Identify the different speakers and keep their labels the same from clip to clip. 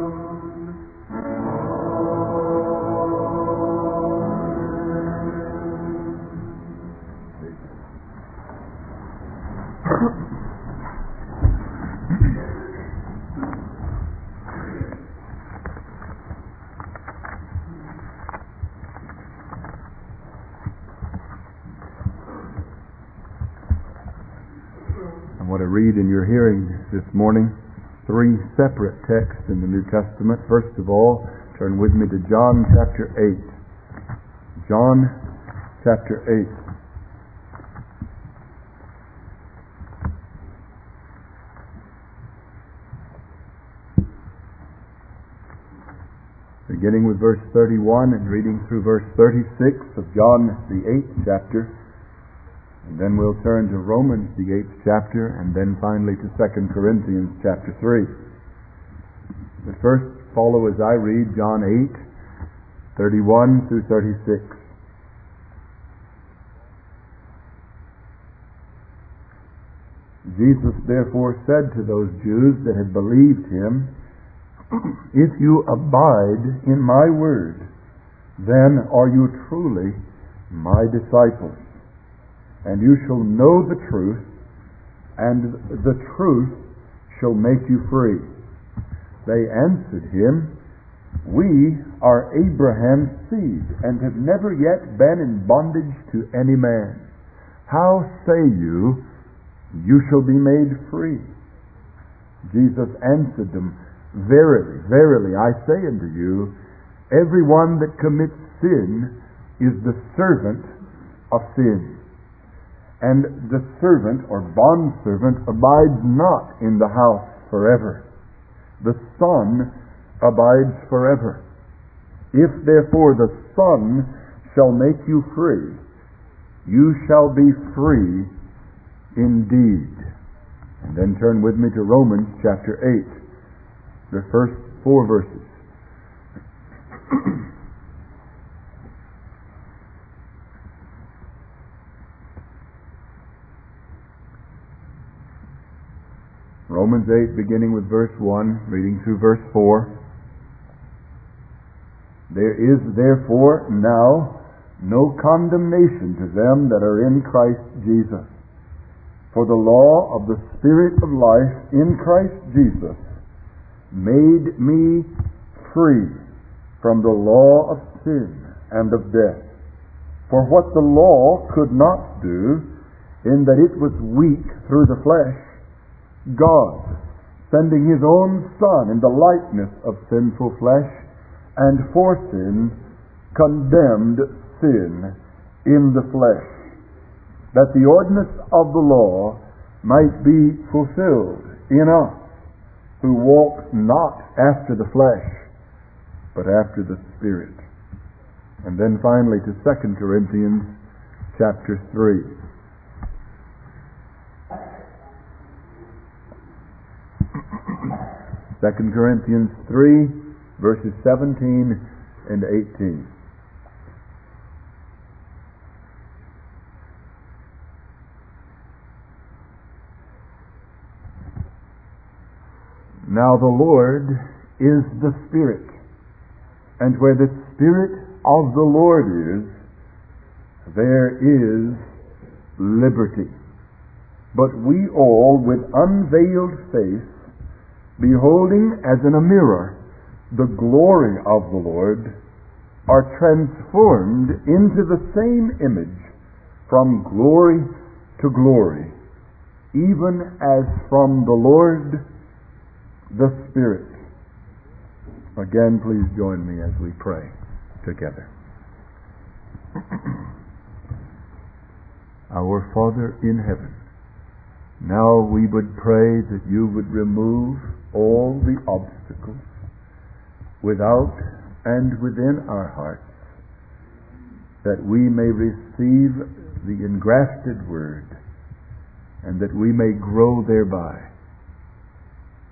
Speaker 1: I want to read in your hearing this morning separate texts in the New Testament. First of all, turn with me to John chapter 8. John chapter 8. Beginning with verse 31 and reading through verse 36 of John the 8th chapter. And then we'll turn to Romans, the eighth chapter, and then finally to 2 Corinthians, chapter 3. But first, follow as I read John 8, 31 through 36. Jesus therefore said to those Jews that had believed him, If you abide in my word, then are you truly my disciples and you shall know the truth, and the truth shall make you free. They answered him, We are Abraham's seed, and have never yet been in bondage to any man. How say you, You shall be made free? Jesus answered them, Verily, verily, I say unto you, every one that commits sin is the servant of sin. And the servant or bondservant abides not in the house forever. The Son abides forever. If therefore the Son shall make you free, you shall be free indeed. And then turn with me to Romans chapter 8, the first four verses. Romans 8, beginning with verse 1, reading through verse 4. There is therefore now no condemnation to them that are in Christ Jesus. For the law of the Spirit of life in Christ Jesus made me free from the law of sin and of death. For what the law could not do, in that it was weak through the flesh, God, sending his own Son in the likeness of sinful flesh, and for sin, condemned sin in the flesh, that the ordinance of the law might be fulfilled in us, who walk not after the flesh, but after the Spirit. And then finally to 2 Corinthians chapter 3. Second Corinthians 3, verses 17 and 18. Now the Lord is the Spirit, and where the Spirit of the Lord is, there is liberty. But we all, with unveiled face, beholding as in a mirror the glory of the Lord, are transformed into the same image from glory to glory, even as from the Lord the Spirit. Again, please join me as we pray together. Our Father in heaven, now we would pray that you would remove all the obstacles without and within our hearts, that we may receive the engrafted word and that we may grow thereby.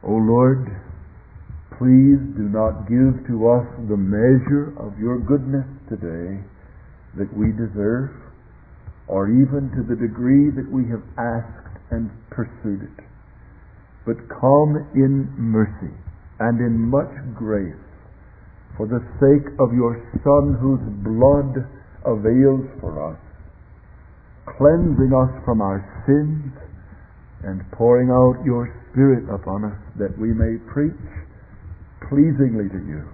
Speaker 1: O Lord, please do not give to us the measure of your goodness today that we deserve, or even to the degree that we have asked and pursued it. But come in mercy and in much grace for the sake of your Son whose blood avails for us, cleansing us from our sins and pouring out your Spirit upon us that we may preach pleasingly to you,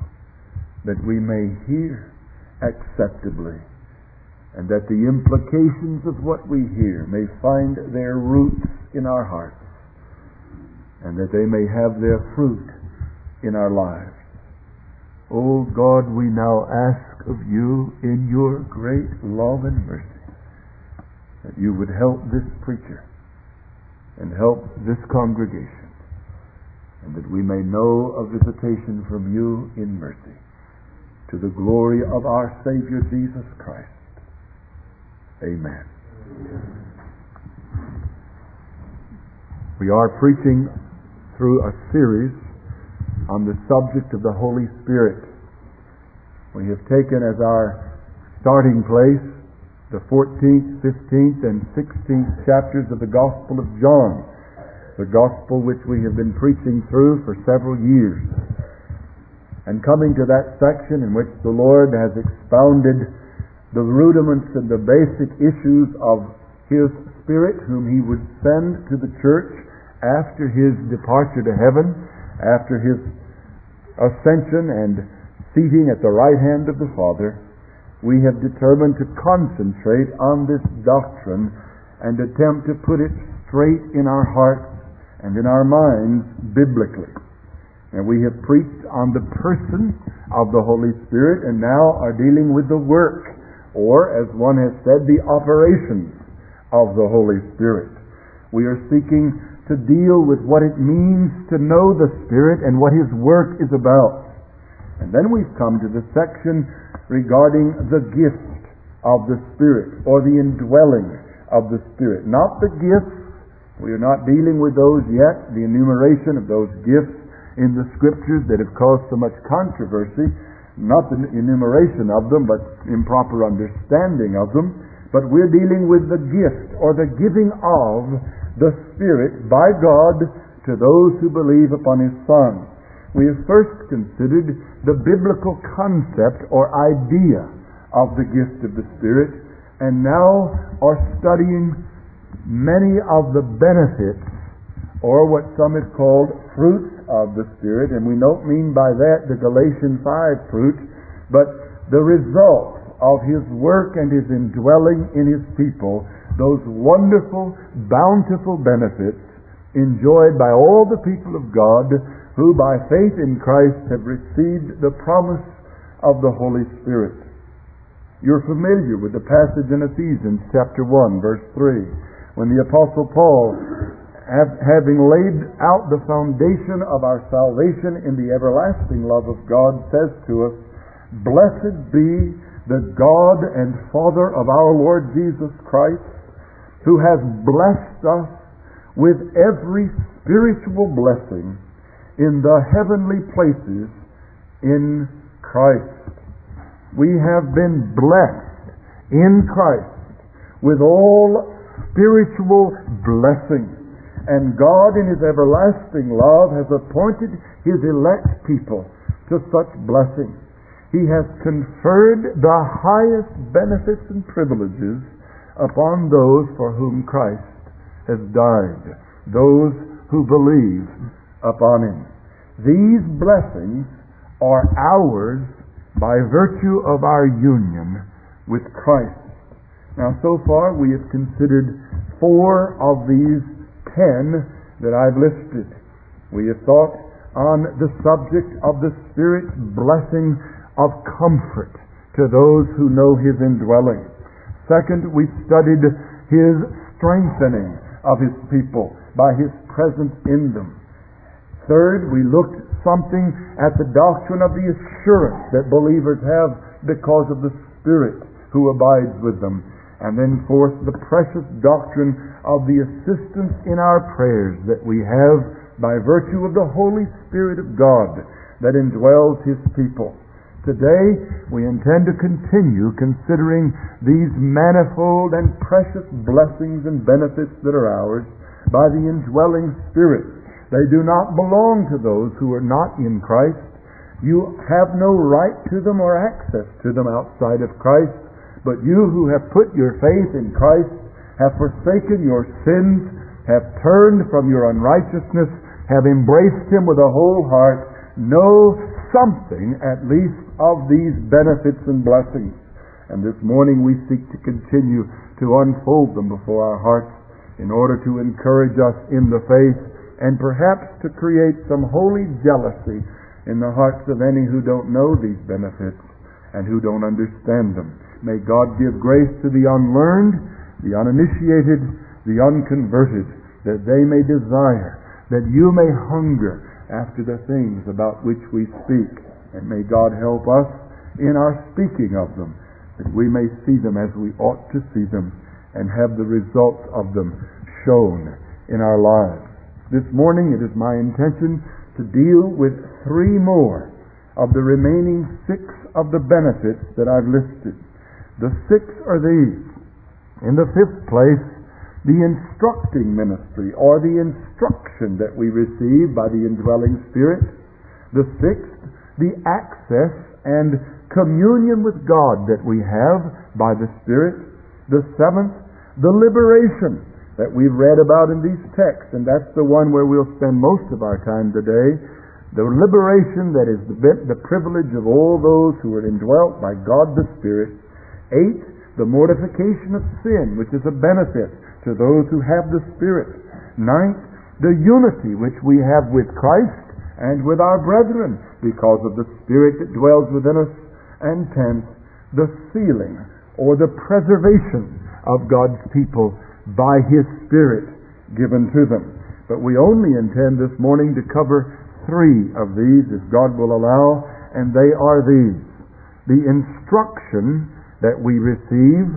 Speaker 1: that we may hear acceptably, and that the implications of what we hear may find their roots in our hearts, and that they may have their fruit in our lives. O oh God, we now ask of you in your great love and mercy that you would help this preacher and help this congregation, and that we may know a visitation from you in mercy to the glory of our Savior Jesus Christ. Amen. We are preaching through a series on the subject of the Holy Spirit. We have taken as our starting place the 14th, 15th, and 16th chapters of the Gospel of John, the Gospel which we have been preaching through for several years. And coming to that section in which the Lord has expounded the rudiments and the basic issues of His Spirit, whom He would send to the church after His departure to heaven, after his ascension and seating at the right hand of the Father, we have determined to concentrate on this doctrine and attempt to put it straight in our hearts and in our minds biblically. And we have preached on the person of the Holy Spirit and now are dealing with the work, or as one has said, the operations of the Holy Spirit. We are seeking to deal with what it means to know the Spirit and what His work is about. And then we've come to the section regarding the gift of the Spirit or the indwelling of the Spirit. Not the gifts, we are not dealing with those yet, the enumeration of those gifts in the Scriptures that have caused so much controversy. Not the enumeration of them, but improper understanding of them. But we're dealing with the gift or the giving of the Spirit by God to those who believe upon His Son. We have first considered the biblical concept or idea of the gift of the Spirit, and now are studying many of the benefits, or what some have called fruits of the Spirit, and we don't mean by that the Galatians 5 fruit, but the results of His work and His indwelling in His people those wonderful, bountiful benefits enjoyed by all the people of God who by faith in Christ have received the promise of the Holy Spirit. You're familiar with the passage in Ephesians chapter 1 verse 3 when the apostle Paul having laid out the foundation of our salvation in the everlasting love of God says to us, Blessed be the God and Father of our Lord Jesus Christ, who has blessed us with every spiritual blessing in the heavenly places in Christ. We have been blessed in Christ with all spiritual blessing. And God in His everlasting love has appointed His elect people to such blessing. He has conferred the highest benefits and privileges upon those for whom Christ has died, those who believe upon him. These blessings are ours by virtue of our union with Christ. Now, so far we have considered four of these ten that I've listed. We have thought on the subject of the Spirit's blessing of comfort to those who know His indwelling. Second, we studied his strengthening of his people by his presence in them. Third, we looked something at the doctrine of the assurance that believers have because of the Spirit who abides with them. And then fourth, the precious doctrine of the assistance in our prayers that we have by virtue of the Holy Spirit of God that indwells His people. Today, we intend to continue considering these manifold and precious blessings and benefits that are ours by the indwelling Spirit They do not belong to those who are not in Christ. You have no right to them or access to them outside of Christ. But you who have put your faith in Christ have forsaken your sins, have turned from your unrighteousness, have embraced Him with a whole heart, know something at least of these benefits and blessings. And this morning we seek to continue to unfold them before our hearts in order to encourage us in the faith and perhaps to create some holy jealousy in the hearts of any who don't know these benefits and who don't understand them. May God give grace to the unlearned, the uninitiated, the unconverted, that they may desire, that you may hunger after the things about which we speak. And may God help us in our speaking of them, that we may see them as we ought to see them and have the results of them shown in our lives. This morning it is my intention to deal with three more of the remaining six of the benefits that I've listed. The six are these. In the fifth place, the instructing ministry or the instruction that we receive by the indwelling Spirit. The sixth, the access and communion with God that we have by the Spirit. The seventh, the liberation that we've read about in these texts, and that's the one where we'll spend most of our time today. The liberation that is the, privilege of all those who are indwelt by God the Spirit. Eight, the mortification of sin, which is a benefit to those who have the Spirit. Ninth, the unity which we have with Christ and with our brethren because of the Spirit that dwells within us. And tenth, the sealing or the preservation of God's people by His Spirit given to them. But we only intend this morning to cover three of these, if God will allow, and they are these. The instruction that we receive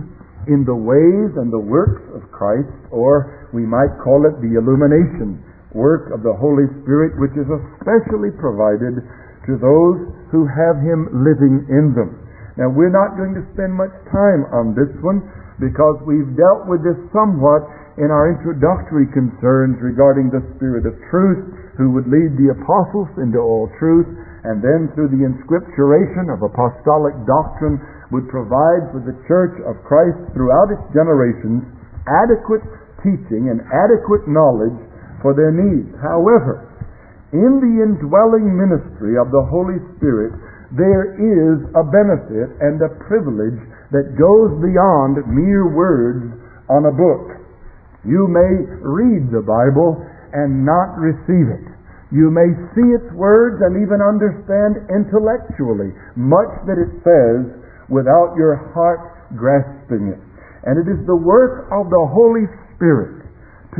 Speaker 1: in the ways and the works Christ, or we might call it the illumination work of the Holy Spirit, which is especially provided to those who have Him living in them. Now, we're not going to spend much time on this one because we've dealt with this somewhat in our introductory concerns regarding the Spirit of truth, who would lead the apostles into all truth, and then through the inscripturation of apostolic doctrine would provide for the church of Christ throughout its generations adequate teaching and adequate knowledge for their needs. However, in the indwelling ministry of the Holy Spirit, there is a benefit and a privilege that goes beyond mere words on a book. You may read the Bible and not receive it. You may see its words and even understand intellectually much that it says without your heart grasping it. And it is the work of the Holy Spirit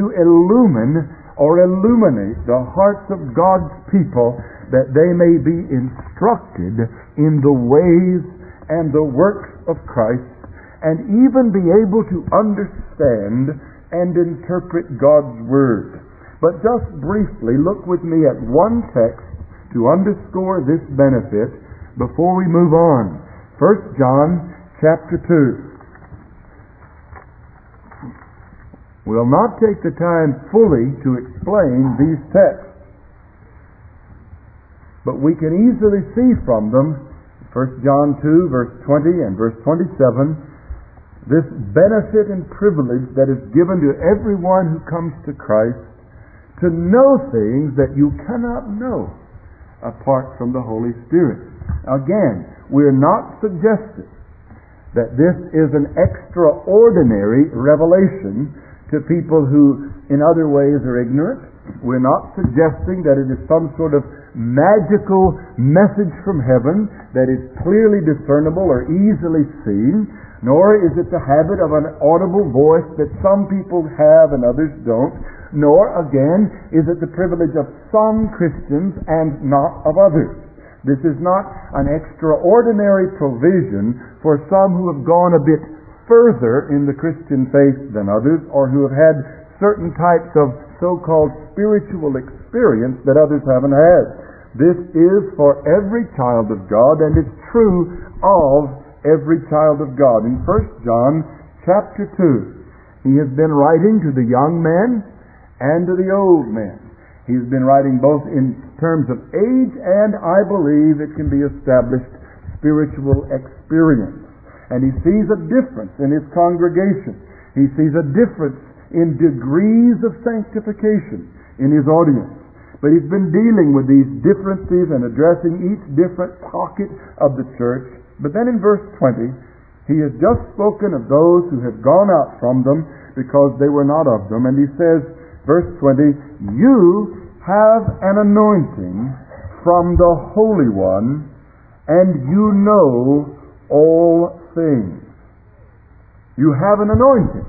Speaker 1: to illumine or illuminate the hearts of God's people that they may be instructed in the ways and the works of Christ and even be able to understand and interpret God's Word. But just briefly, look with me at one text to underscore this benefit before we move on. 1 John chapter 2. We'll not take the time fully to explain these texts, but we can easily see from them 1 John 2, verse 20 and verse 27, this benefit and privilege that is given to everyone who comes to Christ to know things that you cannot know apart from the Holy Spirit. Again, we're not suggesting that this is an extraordinary revelation to people who in other ways are ignorant. We're not suggesting that it is some sort of magical message from heaven that is clearly discernible or easily seen, nor is it the habit of an audible voice that some people have and others don't, nor, again, is it the privilege of some Christians and not of others. This is not an extraordinary provision for some who have gone a bit further in the Christian faith than others, or who have had certain types of so-called spiritual experience that others haven't had. This is for every child of God, and it's true of every child of God. In 1 John chapter 2, he has been writing to the young men and to the old men. He's been writing both in terms of age and, I believe, it can be established spiritual experience. And he sees a difference in his congregation. He sees a difference in degrees of sanctification in his audience. But he's been dealing with these differences and addressing each different pocket of the church. But then in verse 20, he has just spoken of those who have gone out from them because they were not of them. And he says, verse 20, You have an anointing from the Holy One, and you know all things. You have an anointing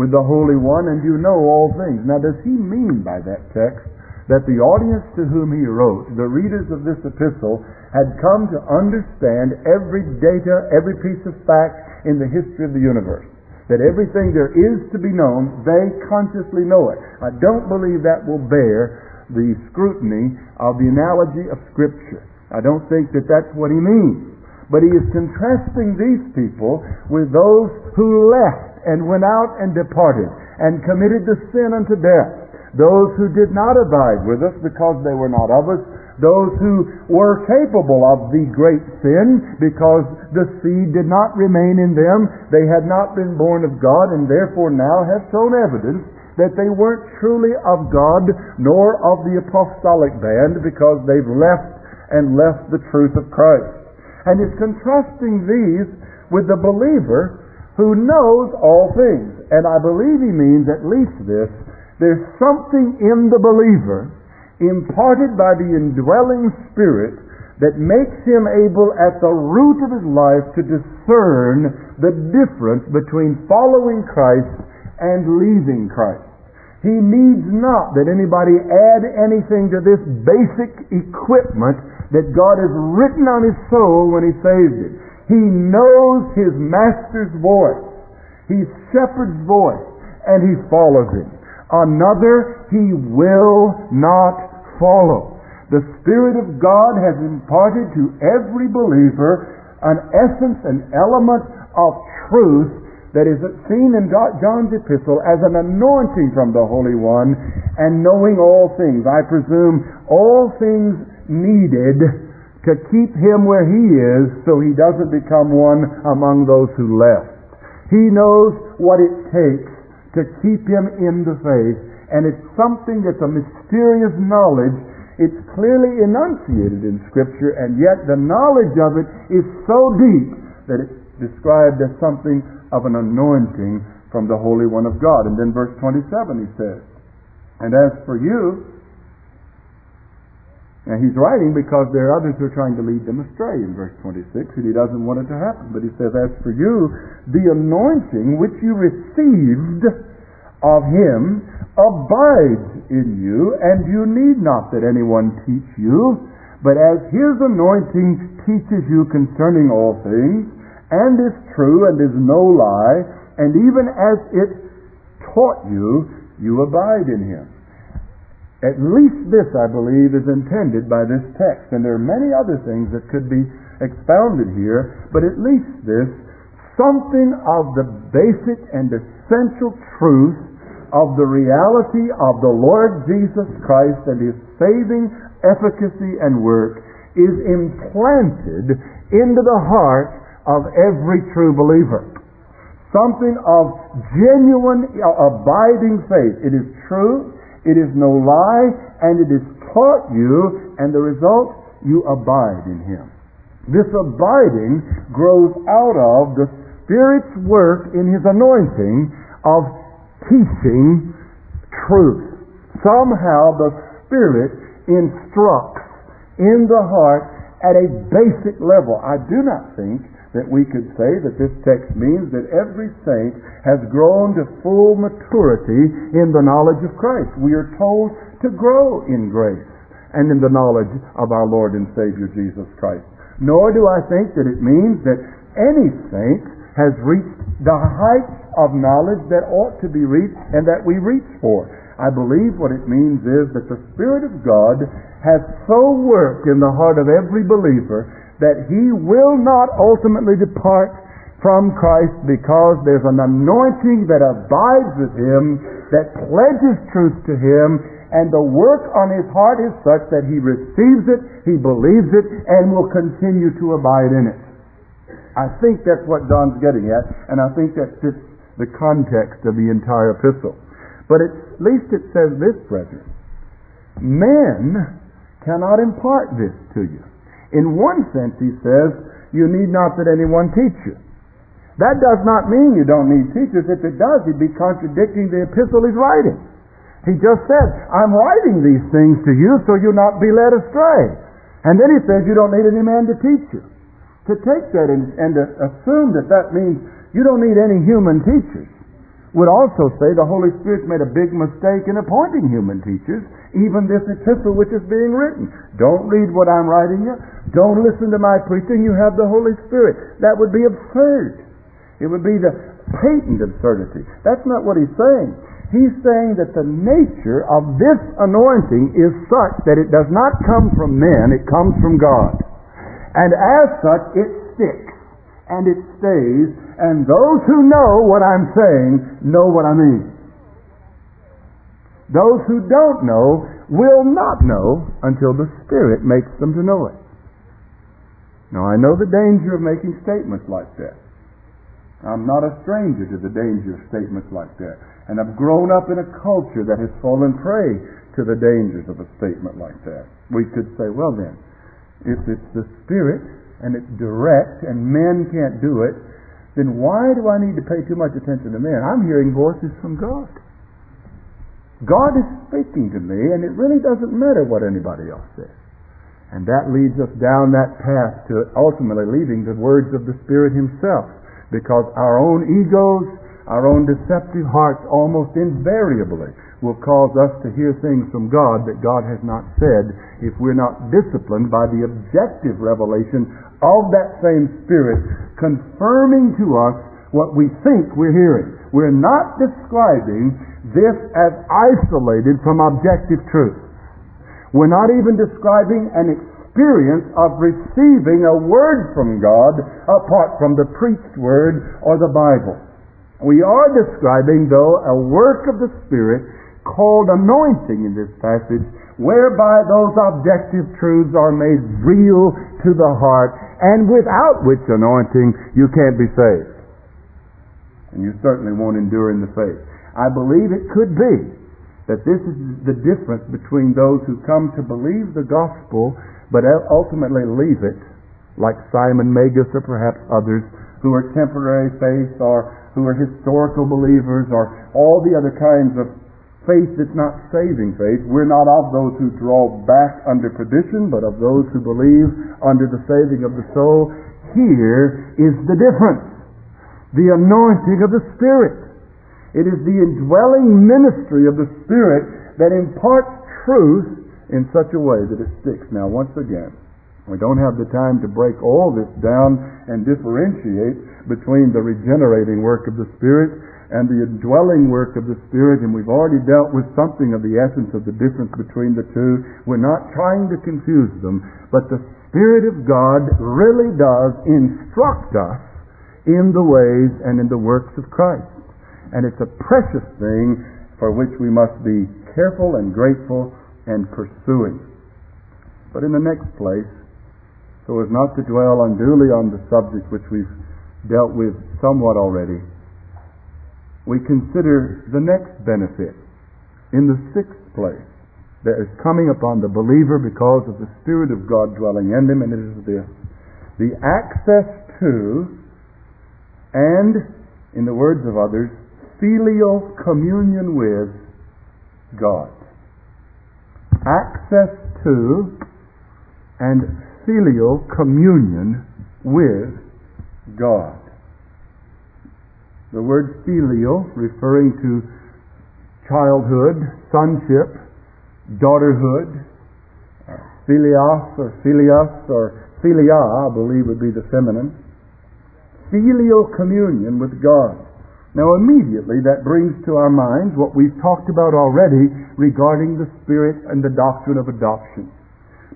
Speaker 1: with the Holy One, and you know all things. Now, does he mean by that text that the audience to whom he wrote, the readers of this epistle, had come to understand every data, every piece of fact in the history of the universe? that everything there is to be known, they consciously know it. I don't believe that will bear the scrutiny of the analogy of Scripture. I don't think that that's what he means. But he is contrasting these people with those who left and went out and departed and committed the sin unto death. Those who did not abide with us because they were not of us, those who were capable of the great sin because the seed did not remain in them. They had not been born of God and therefore now have shown evidence that they weren't truly of God nor of the apostolic band because they've left and left the truth of Christ. And is contrasting these with the believer who knows all things. And I believe he means at least this. There's something in the believer imparted by the indwelling Spirit that makes him able at the root of his life to discern the difference between following Christ and leaving Christ. He needs not that anybody add anything to this basic equipment that God has written on his soul when he saved it. He knows his master's voice, his shepherd's voice, and he follows it. Another he will not follow. The Spirit of God has imparted to every believer an essence, an element of truth that is seen in John's epistle as an anointing from the Holy One and knowing all things. I presume all things needed to keep him where he is so he doesn't become one among those who left. He knows what it takes to keep him in the faith and it's something that's a mysterious knowledge. It's clearly enunciated in Scripture, and yet the knowledge of it is so deep that it's described as something of an anointing from the Holy One of God. And then verse 27 he says, And as for you, and he's writing because there are others who are trying to lead them astray in verse 26, and he doesn't want it to happen. But he says, As for you, the anointing which you received of him abides in you, and you need not that anyone teach you, but as his anointing teaches you concerning all things, and is true and is no lie, and even as it taught you, you abide in him. At least this, I believe, is intended by this text, and there are many other things that could be expounded here, but at least this, something of the basic and essential truth of the reality of the Lord Jesus Christ and His saving efficacy and work is implanted into the heart of every true believer. Something of genuine, uh, abiding faith. It is true, it is no lie, and it is taught you, and the result, you abide in Him. This abiding grows out of the Spirit's work in His anointing of teaching truth. Somehow the Spirit instructs in the heart at a basic level. I do not think that we could say that this text means that every saint has grown to full maturity in the knowledge of Christ. We are told to grow in grace and in the knowledge of our Lord and Savior Jesus Christ. Nor do I think that it means that any saint has reached the height of knowledge that ought to be reached and that we reach for. I believe what it means is that the Spirit of God has so worked in the heart of every believer that he will not ultimately depart from Christ because there's an anointing that abides with him, that pledges truth to him, and the work on his heart is such that he receives it, he believes it, and will continue to abide in it. I think that's what John's getting at, and I think that fits the context of the entire epistle. But at least it says this, brethren. Men cannot impart this to you. In one sense, he says, you need not that anyone teach you. That does not mean you don't need teachers. If it does, he'd be contradicting the epistle he's writing. He just said, I'm writing these things to you so you'll not be led astray. And then he says you don't need any man to teach you. To take that and, and to assume that that means you don't need any human teachers would also say the Holy Spirit made a big mistake in appointing human teachers, even this epistle which is being written. Don't read what I'm writing you. Don't listen to my preaching. You have the Holy Spirit. That would be absurd. It would be the patent absurdity. That's not what he's saying. He's saying that the nature of this anointing is such that it does not come from men, it comes from God. And as such, it sticks and it stays, and those who know what I'm saying know what I mean. Those who don't know will not know until the Spirit makes them to know it. Now, I know the danger of making statements like that. I'm not a stranger to the danger of statements like that. And I've grown up in a culture that has fallen prey to the dangers of a statement like that. We could say, well then, if it's the Spirit and it's direct and men can't do it, then why do I need to pay too much attention to men? I'm hearing voices from God. God is speaking to me, and it really doesn't matter what anybody else says. And that leads us down that path to ultimately leaving the words of the Spirit Himself because our own egos, our own deceptive hearts almost invariably will cause us to hear things from God that God has not said if we're not disciplined by the objective revelation of that same Spirit confirming to us what we think we're hearing. We're not describing this as isolated from objective truth. We're not even describing an experience of receiving a word from God apart from the preached word or the Bible. We are describing, though, a work of the Spirit called anointing in this passage, whereby those objective truths are made real to the heart, and without which anointing you can't be saved. And you certainly won't endure in the faith. I believe it could be that this is the difference between those who come to believe the gospel but ultimately leave it, like Simon Magus or perhaps others who are temporary faith or who are historical believers or all the other kinds of faith that's not saving faith. We're not of those who draw back under perdition, but of those who believe under the saving of the soul. Here is the difference. The anointing of the Spirit. It is the indwelling ministry of the Spirit that imparts truth in such a way that it sticks. Now, once again, we don't have the time to break all this down and differentiate between the regenerating work of the Spirit and the indwelling work of the Spirit, and we've already dealt with something of the essence of the difference between the two. We're not trying to confuse them, but the Spirit of God really does instruct us in the ways and in the works of Christ. And it's a precious thing for which we must be careful and grateful and pursuing. But in the next place, so as not to dwell unduly on the subject which we've dealt with somewhat already, we consider the next benefit in the sixth place that is coming upon the believer because of the Spirit of God dwelling in him, and it is this the access to and, in the words of others, filial communion with God access to and filial communion with God. The word filial, referring to childhood, sonship, daughterhood, filios or filius or filia, I believe would be the feminine. Filial communion with God. Now, immediately that brings to our minds what we've talked about already regarding the Spirit and the doctrine of adoption.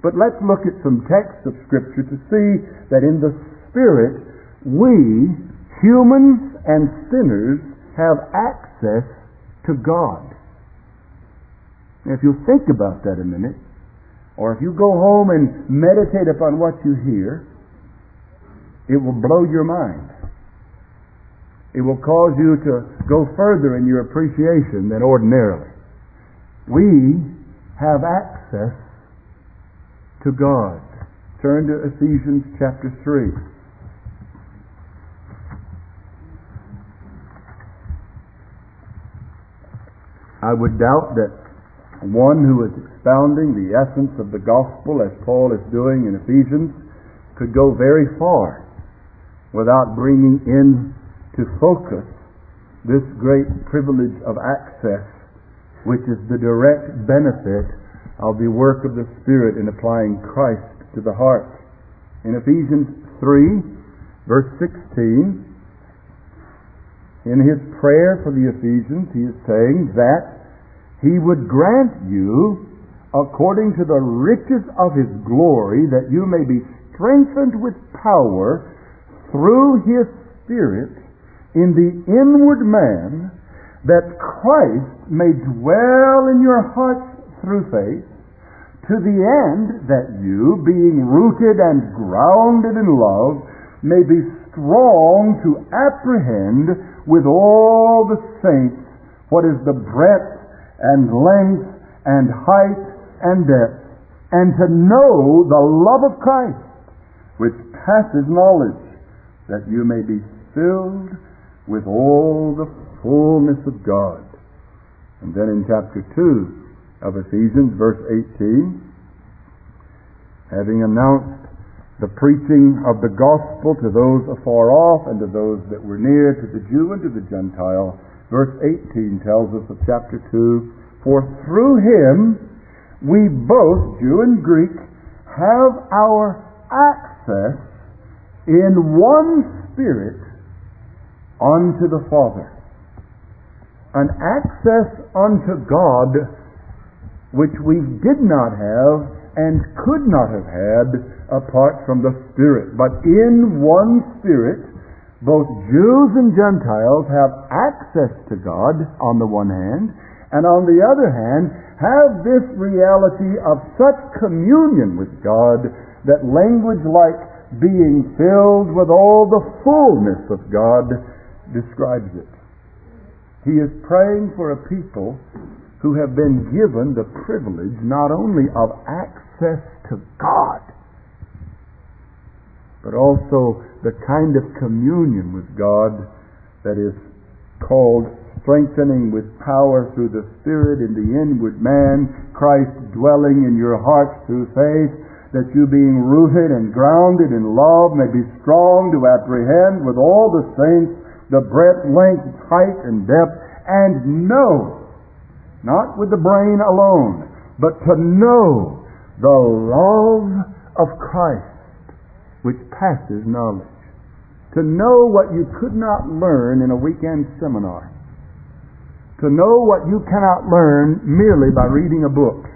Speaker 1: But let's look at some texts of Scripture to see that in the Spirit, we, humans and sinners, have access to God. Now, if you think about that a minute, or if you go home and meditate upon what you hear, it will blow your mind. It will cause you to go further in your appreciation than ordinarily. We have access to God. Turn to Ephesians chapter 3. I would doubt that one who is expounding the essence of the gospel, as Paul is doing in Ephesians, could go very far without bringing in to focus this great privilege of access, which is the direct benefit of the work of the Spirit in applying Christ to the heart. In Ephesians 3, verse 16, in his prayer for the Ephesians, he is saying that he would grant you, according to the riches of his glory, that you may be strengthened with power through his Spirit in the inward man, that Christ may dwell in your hearts through faith, to the end that you, being rooted and grounded in love, may be strong to apprehend with all the saints what is the breadth and length and height and depth, and to know the love of Christ, which passes knowledge, that you may be filled with all the fullness of God. And then in chapter 2 of Ephesians, verse 18, having announced the preaching of the gospel to those afar off and to those that were near, to the Jew and to the Gentile, Verse 18 tells us of chapter 2 For through him we both, Jew and Greek, have our access in one Spirit unto the Father. An access unto God which we did not have and could not have had apart from the Spirit. But in one Spirit, both Jews and Gentiles have access to God on the one hand, and on the other hand, have this reality of such communion with God that language like being filled with all the fullness of God describes it. He is praying for a people who have been given the privilege not only of access to God, but also the kind of communion with God that is called strengthening with power through the Spirit in the inward man, Christ dwelling in your hearts through faith, that you being rooted and grounded in love may be strong to apprehend with all the saints the breadth, length, height, and depth, and know, not with the brain alone, but to know the love of Christ which passes knowledge. To know what you could not learn in a weekend seminar. To know what you cannot learn merely by reading a book.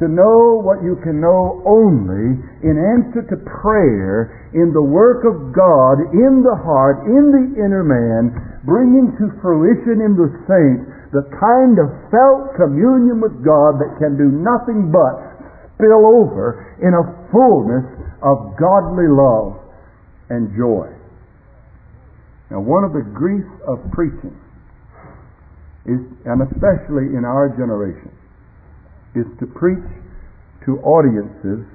Speaker 1: To know what you can know only in answer to prayer in the work of God, in the heart, in the inner man, bringing to fruition in the saint the kind of felt communion with God that can do nothing but spill over in a fullness of godly love and joy. Now, one of the griefs of preaching is, and especially in our generation, is to preach to audiences,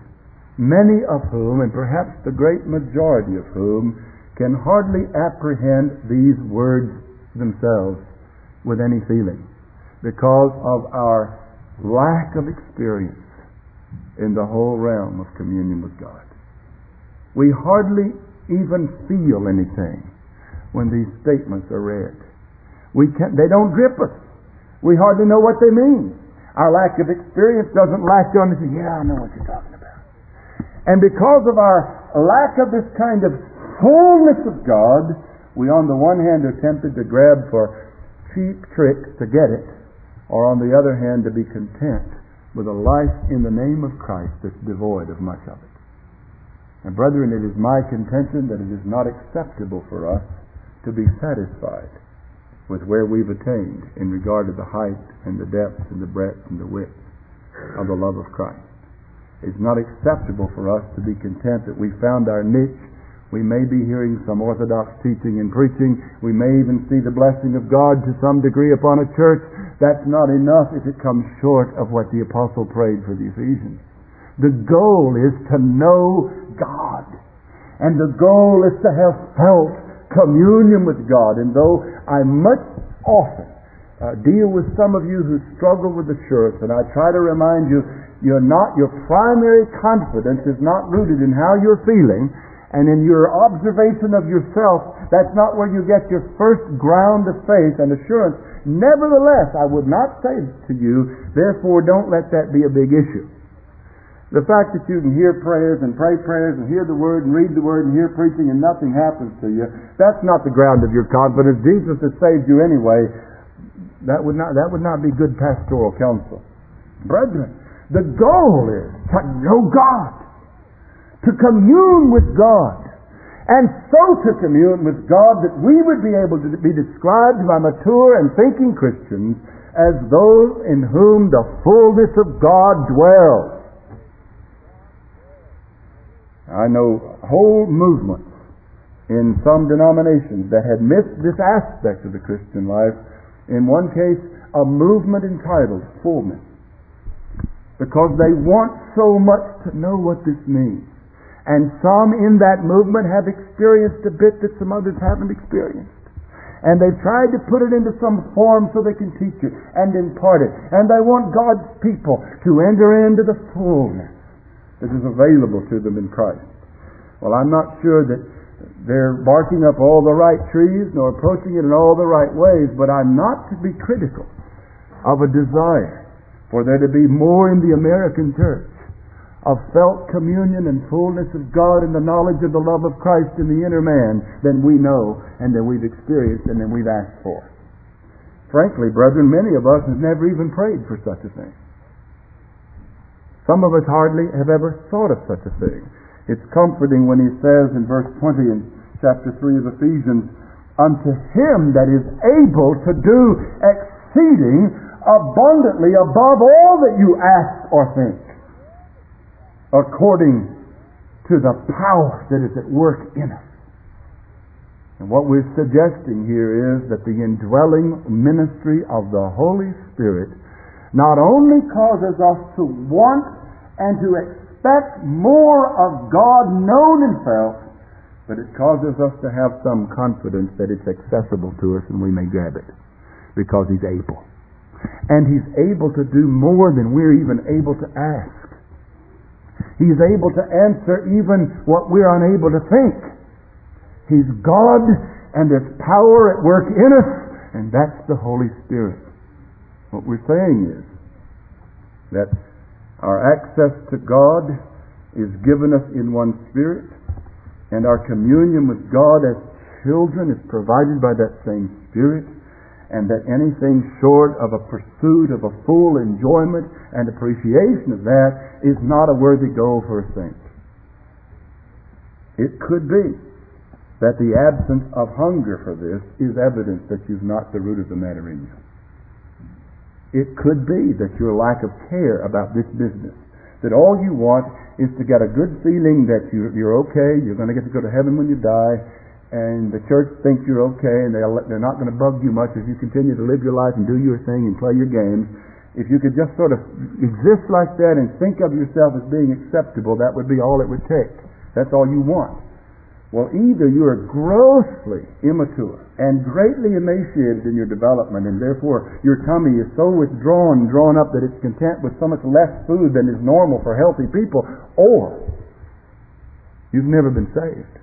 Speaker 1: many of whom, and perhaps the great majority of whom, can hardly apprehend these words themselves with any feeling because of our lack of experience in the whole realm of communion with God. We hardly even feel anything when these statements are read. We can't, they don't grip us. We hardly know what they mean. Our lack of experience doesn't latch on to say, yeah, I know what you're talking about. And because of our lack of this kind of fullness of God, we on the one hand are tempted to grab for cheap tricks to get it, or on the other hand to be content with a life in the name of Christ that's devoid of much of it. And brethren, it is my contention that it is not acceptable for us to be satisfied with where we've attained in regard to the height and the depth and the breadth and the width of the love of Christ. It's not acceptable for us to be content that we found our niche. We may be hearing some orthodox teaching and preaching. We may even see the blessing of God to some degree upon a church. That's not enough if it comes short of what the apostle prayed for the Ephesians. The goal is to know God. And the goal is to have felt communion with God. And though I much often uh, deal with some of you who struggle with assurance, and I try to remind you you're not, your primary confidence is not rooted in how you're feeling and in your observation of yourself. That's not where you get your first ground of faith and assurance. Nevertheless, I would not say to you, therefore don't let that be a big issue. The fact that you can hear prayers and pray prayers and hear the word and read the word and hear preaching and nothing happens to you, that's not the ground of your confidence. Jesus has saved you anyway. That would not, that would not be good pastoral counsel. Brethren, the goal is to know God, to commune with God, and so to commune with God that we would be able to be described by mature and thinking Christians as those in whom the fullness of God dwells. I know whole movements in some denominations that had missed this aspect of the Christian life. In one case, a movement entitled Fullness because they want so much to know what this means. And some in that movement have experienced a bit that some others haven't experienced. And they've tried to put it into some form so they can teach it and impart it. And they want God's people to enter into the fullness that is available to them in Christ. Well, I'm not sure that they're barking up all the right trees nor approaching it in all the right ways, but I'm not to be critical of a desire for there to be more in the American church of felt communion and fullness of God and the knowledge of the love of Christ in the inner man than we know and that we've experienced and that we've asked for. Frankly, brethren, many of us have never even prayed for such a thing. Some of us hardly have ever thought of such a thing. It's comforting when he says in verse 20 in chapter 3 of Ephesians, unto him that is able to do exceeding abundantly above all that you ask or think, according to the power that is at work in us. And what we're suggesting here is that the indwelling ministry of the Holy Spirit not only causes us to want and to expect more of God known felt, but it causes us to have some confidence that it's accessible to us and we may grab it because He's able. And He's able to do more than we're even able to ask. He's able to answer even what we're unable to think. He's God and there's power at work in us, and that's the Holy Spirit. What we're saying is that our access to God is given us in one Spirit, and our communion with God as children is provided by that same Spirit and that anything short of a pursuit of a full enjoyment and appreciation of that is not a worthy goal for a saint. It could be that the absence of hunger for this is evidence that you've not the root of the matter in you. It could be that your lack of care about this business, that all you want is to get a good feeling that you're, you're okay, you're going to get to go to heaven when you die, and the church thinks you're okay and they they're not going to bug you much as you continue to live your life and do your thing and play your games. If you could just sort of exist like that and think of yourself as being acceptable, that would be all it would take. That's all you want. Well, either you are grossly immature and greatly emaciated in your development, and therefore your tummy is so withdrawn, drawn up that it's content with so much less food than is normal for healthy people, or you've never been saved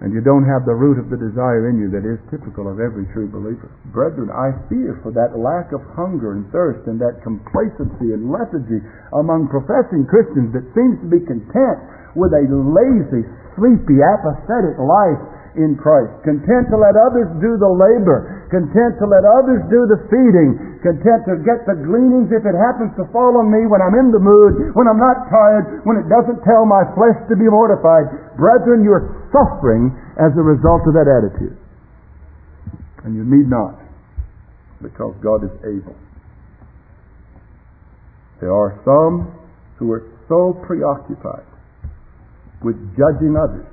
Speaker 1: and you don't have the root of the desire in you that is typical of every true believer. Brethren, I fear for that lack of hunger and thirst and that complacency and lethargy among professing Christians that seems to be content with a lazy, sleepy, apathetic life in Christ, content to let others do the labor, content to let others do the feeding, content to get the gleanings if it happens to fall on me when I'm in the mood, when I'm not tired, when it doesn't tell my flesh to be mortified. Brethren, you're suffering as a result of that attitude. And you need not, because God is able. There are some who are so preoccupied with judging others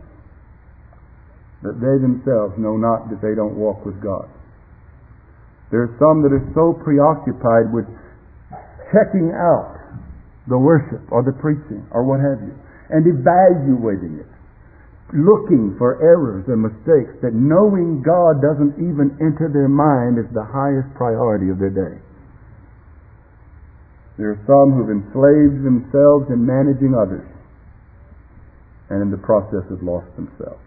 Speaker 1: that they themselves know not that they don't walk with God. There are some that are so preoccupied with checking out the worship or the preaching or what have you and evaluating it, looking for errors and mistakes that knowing God doesn't even enter their mind is the highest priority of their day. There are some who've enslaved themselves in managing others and in the process have lost themselves.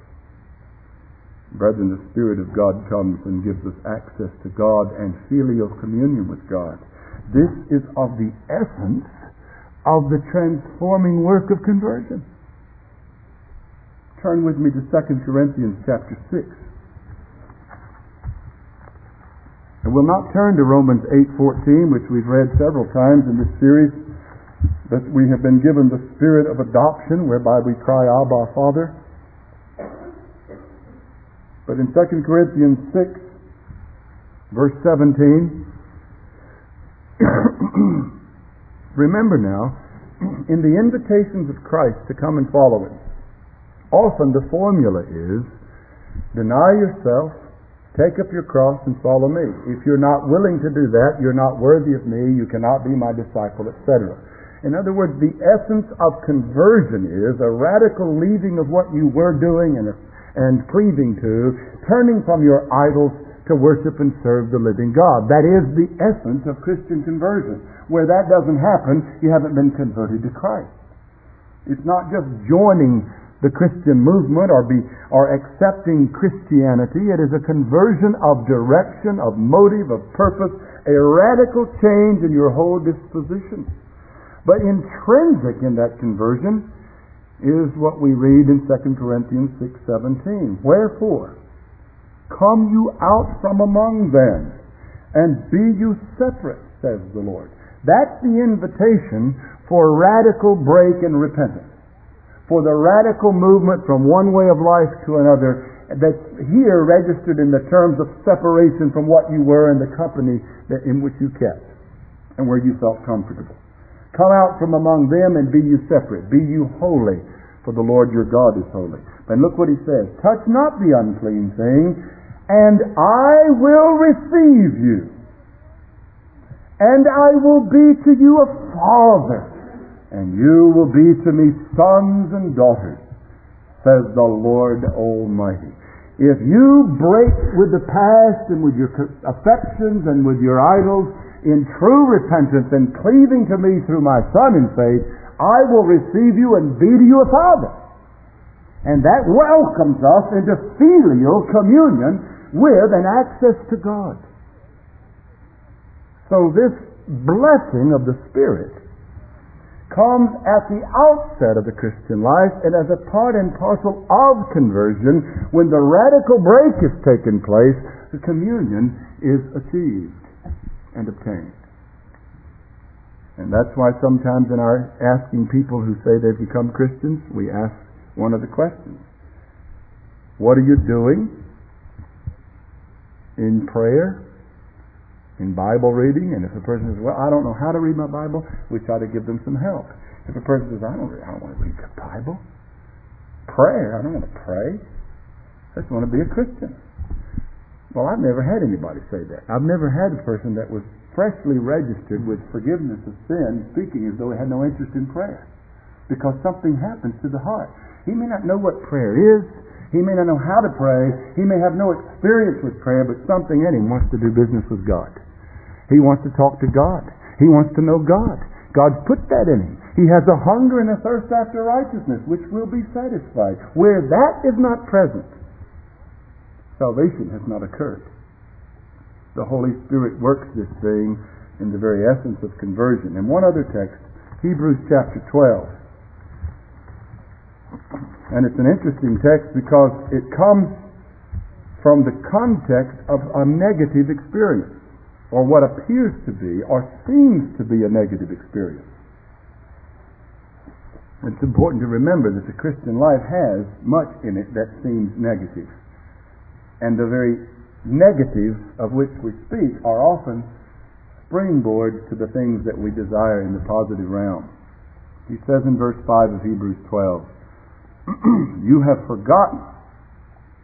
Speaker 1: Brethren, the Spirit of God comes and gives us access to God and filial communion with God. This is of the essence of the transforming work of conversion. Turn with me to 2 Corinthians chapter 6. And we'll not turn to Romans 8:14, which we've read several times in this series, that we have been given the spirit of adoption, whereby we cry, Abba, Father. But in 2 Corinthians 6, verse 17, remember now, in the invitations of Christ to come and follow Him, often the formula is deny yourself, take up your cross, and follow me. If you're not willing to do that, you're not worthy of me, you cannot be my disciple, etc. In other words, the essence of conversion is a radical leaving of what you were doing and and cleaving to, turning from your idols to worship and serve the living God. That is the essence of Christian conversion. Where that doesn't happen, you haven't been converted to Christ. It's not just joining the Christian movement or be or accepting Christianity. It is a conversion of direction, of motive, of purpose, a radical change in your whole disposition. But intrinsic in that conversion is what we read in 2 Corinthians 6:17. Wherefore, come you out from among them, and be you separate, says the Lord. That's the invitation for radical break and repentance. For the radical movement from one way of life to another that's here registered in the terms of separation from what you were in the company that, in which you kept and where you felt comfortable. Come out from among them and be you separate. Be you holy, for the Lord your God is holy. Then look what he says. Touch not the unclean thing, and I will receive you. And I will be to you a father, and you will be to me sons and daughters, says the Lord Almighty. If you break with the past and with your affections and with your idols, in true repentance and cleaving to me through my Son in faith, I will receive you and be to you a father. And that welcomes us into filial communion with and access to God. So this blessing of the Spirit comes at the outset of the Christian life and as a part and parcel of conversion when the radical break is taken place, the communion is achieved and obtained. And that's why sometimes in our asking people who say they've become Christians, we ask one of the questions. What are you doing in prayer, in Bible reading? And if a person says, well, I don't know how to read my Bible, we try to give them some help. If a person says, I don't, I don't want to read the Bible, prayer, I don't want to pray, I just want to be a Christian. Well, I've never had anybody say that. I've never had a person that was freshly registered with forgiveness of sin speaking as though he had no interest in prayer. Because something happens to the heart. He may not know what prayer is. He may not know how to pray. He may have no experience with prayer, but something in him wants to do business with God. He wants to talk to God. He wants to know God. God's put that in him. He has a hunger and a thirst after righteousness, which will be satisfied. Where that is not present, salvation has not occurred. The Holy Spirit works this thing in the very essence of conversion. And one other text, Hebrews chapter 12. And it's an interesting text because it comes from the context of a negative experience, or what appears to be, or seems to be a negative experience. It's important to remember that the Christian life has much in it that seems negative. And the very negatives of which we speak are often springboards to the things that we desire in the positive realm. He says in verse 5 of Hebrews 12, You have forgotten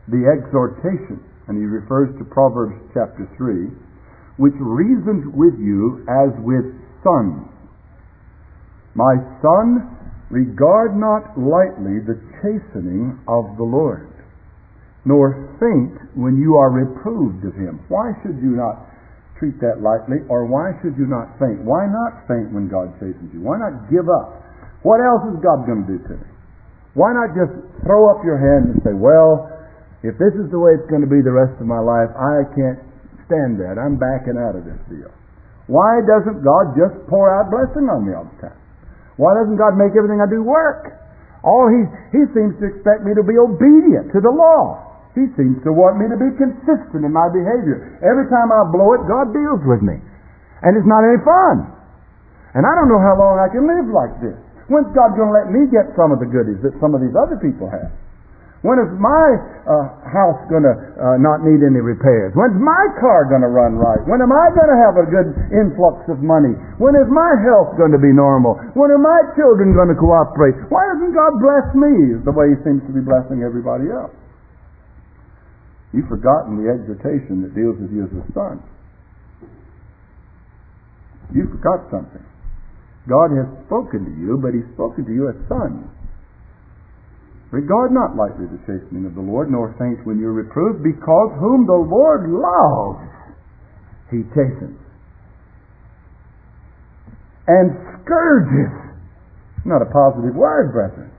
Speaker 1: the exhortation, and he refers to Proverbs chapter 3, which reasoned with you as with sons. My son, regard not lightly the chastening of the Lord, nor faint when you are reproved of him. Why should you not treat that lightly, or why should you not faint? Why not faint when God chastens you? Why not give up? What else is God going to do to me? Why not just throw up your hand and say, well, if this is the way it's going to be the rest of my life, I can't stand that. I'm backing out of this deal. Why doesn't God just pour out blessing on me all the time? Why doesn't God make everything I do work? All he, he seems to expect me to be obedient to the law. He seems to want me to be consistent in my behavior. Every time I blow it, God deals with me. And it's not any fun. And I don't know how long I can live like this. When's God going to let me get some of the goodies that some of these other people have? When is my uh, house going to uh, not need any repairs? When's my car going to run right? When am I going to have a good influx of money? When is my health going to be normal? When are my children going to cooperate? Why doesn't God bless me the way He seems to be blessing everybody else? You've forgotten the exhortation that deals with you as a son. You forgot something. God has spoken to you, but He's spoken to you as sons. Regard not lightly the chastening of the Lord, nor faint when you're reproved, because whom the Lord loves, He chastens. And scourges. Not a positive word, brethren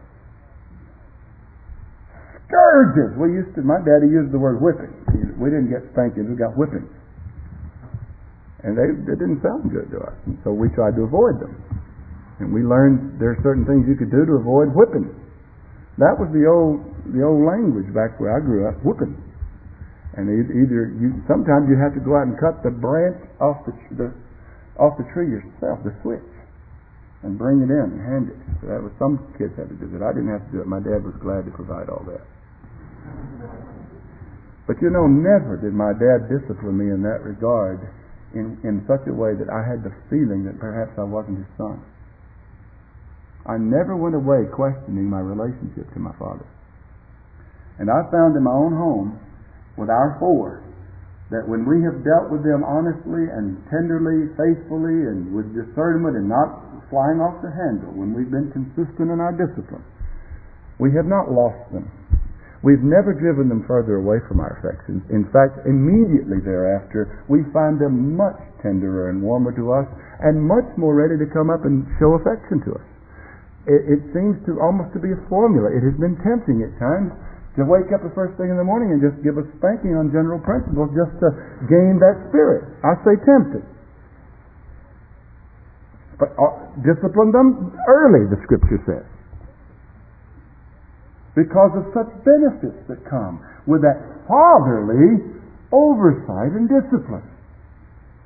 Speaker 1: scourges. We used to, my daddy used the word whipping. We didn't get spankings, we got whippings. And they, they didn't sound good to us. And so we tried to avoid them. And we learned there are certain things you could do to avoid whipping. That was the old the old language back where I grew up, whipping. And either you sometimes you have to go out and cut the branch off the, the off the tree yourself, the switch, and bring it in and hand it. So that was some kids had to do that. I didn't have to do it. My dad was glad to provide all that. But you know, never did my dad discipline me in that regard in, in such a way that I had the feeling that perhaps I wasn't his son. I never went away questioning my relationship to my father. And I found in my own home with our four that when we have dealt with them honestly and tenderly, faithfully, and with discernment and not flying off the handle, when we've been consistent in our discipline, we have not lost them. We've never driven them further away from our affections. In fact, immediately thereafter, we find them much tenderer and warmer to us and much more ready to come up and show affection to us. It, it seems to almost to be a formula. It has been tempting at times to wake up the first thing in the morning and just give a spanking on general principles just to gain that spirit. I say tempted. But uh, discipline them early, the scripture says because of such benefits that come with that fatherly oversight and discipline.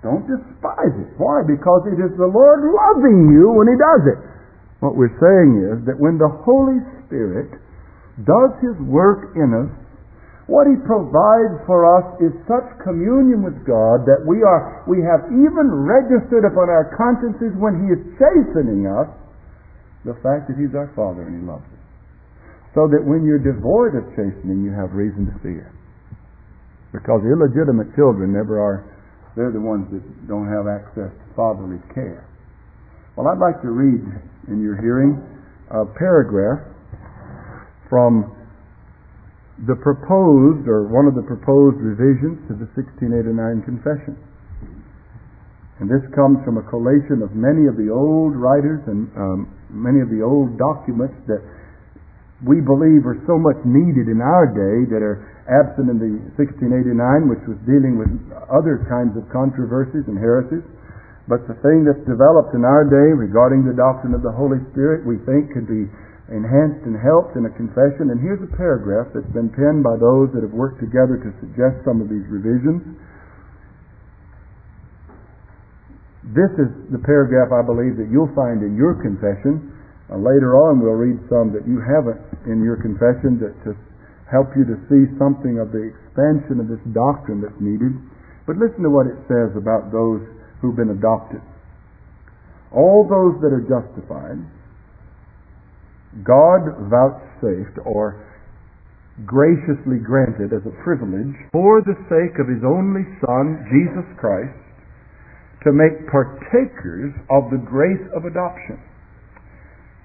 Speaker 1: Don't despise it. Why? Because it is the Lord loving you when He does it. What we're saying is that when the Holy Spirit does His work in us, what He provides for us is such communion with God that we are we have even registered upon our consciences when He is chastening us the fact that He's our Father and He loves us so that when you're devoid of chastening, you have reason to fear. Because illegitimate children never are, they're the ones that don't have access to fatherly care. Well, I'd like to read in your hearing a paragraph from the proposed, or one of the proposed revisions to the 1689 Confession. And this comes from a collation of many of the old writers and um, many of the old documents that we believe are so much needed in our day that are absent in the 1689, which was dealing with other kinds of controversies and heresies. But the thing that's developed in our day regarding the doctrine of the Holy Spirit, we think could be enhanced and helped in a confession. And here's a paragraph that's been penned by those that have worked together to suggest some of these revisions. This is the paragraph I believe that you'll find in your confession. Uh, later on, we'll read some that you haven't in your confession that to help you to see something of the expansion of this doctrine that's needed. But listen to what it says about those who've been adopted. All those that are justified, God vouchsafed or graciously granted as a privilege for the sake of His only Son, Jesus Christ, to make partakers of the grace of adoption.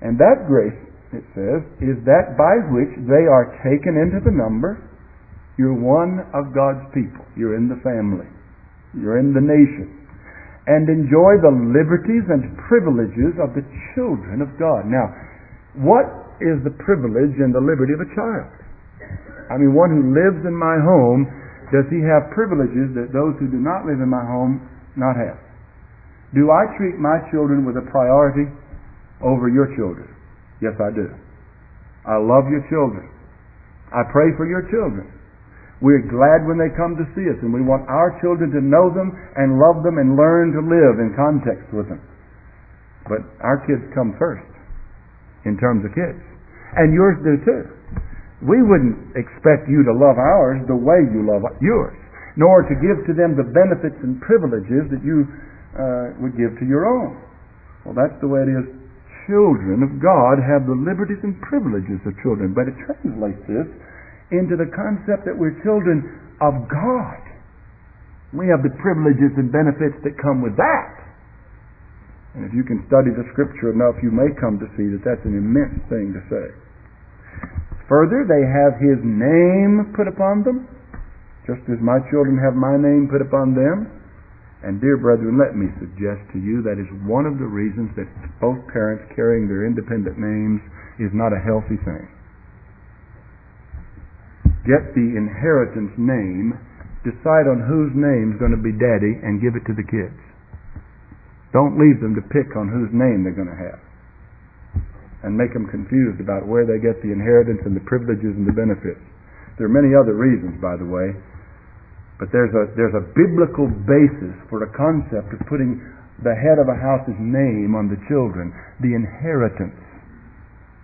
Speaker 1: And that grace, it says, is that by which they are taken into the number. You're one of God's people. You're in the family. You're in the nation. And enjoy the liberties and privileges of the children of God. Now, what is the privilege and the liberty of a child? I mean, one who lives in my home, does he have privileges that those who do not live in my home not have? Do I treat my children with a priority over your children? Yes, I do. I love your children. I pray for your children. We're glad when they come to see us, and we want our children to know them and love them and learn to live in context with them. But our kids come first in terms of kids. And yours do too. We wouldn't expect you to love ours the way you love yours, nor to give to them the benefits and privileges that you uh, would give to your own. Well, that's the way it is. Children of God have the liberties and privileges of children, but it translates this into the concept that we're children of God. We have the privileges and benefits that come with that. And if you can study the scripture enough, you may come to see that that's an immense thing to say. Further, they have His name put upon them, just as my children have my name put upon them. And dear brethren, let me suggest to you that is one of the reasons that both parents carrying their independent names is not a healthy thing. Get the inheritance name, decide on whose name is going to be daddy, and give it to the kids. Don't leave them to pick on whose name they're going to have and make them confused about where they get the inheritance and the privileges and the benefits. There are many other reasons, by the way, but there's a, there's a biblical basis for the concept of putting the head of a house's name on the children. The inheritance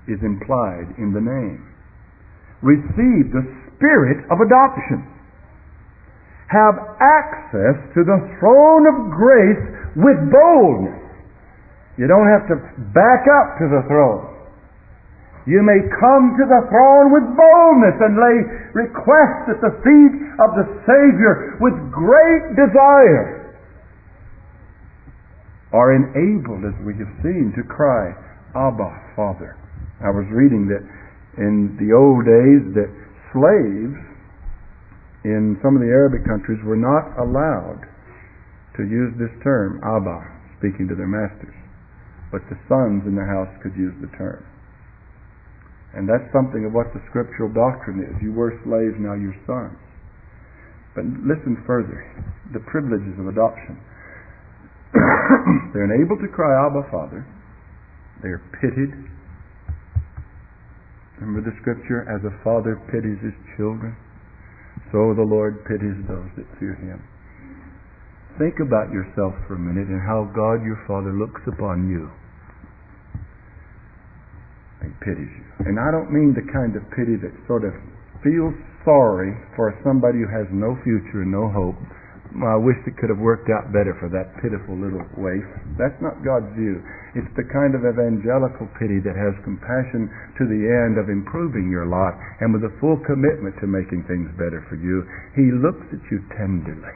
Speaker 1: is implied in the name. Receive the spirit of adoption. Have access to the throne of grace with boldness. You don't have to back up to the throne. You may come to the throne with boldness and lay requests at the feet of the Savior with great desire. Are enabled, as we have seen, to cry, Abba, Father. I was reading that in the old days that slaves in some of the Arabic countries were not allowed to use this term, Abba, speaking to their masters. But the sons in the house could use the term. And that's something of what the scriptural doctrine is. You were slaves, now you're sons. But listen further. The privileges of adoption. They're enabled to cry, Abba, Father. They're pitied. Remember the scripture, as a father pities his children, so the Lord pities those that fear him. Think about yourself for a minute and how God your Father looks upon you. He pities you. And I don't mean the kind of pity that sort of feels sorry for somebody who has no future and no hope. I wish it could have worked out better for that pitiful little waif. That's not God's view. It's the kind of evangelical pity that has compassion to the end of improving your lot and with a full commitment to making things better for you. He looks at you tenderly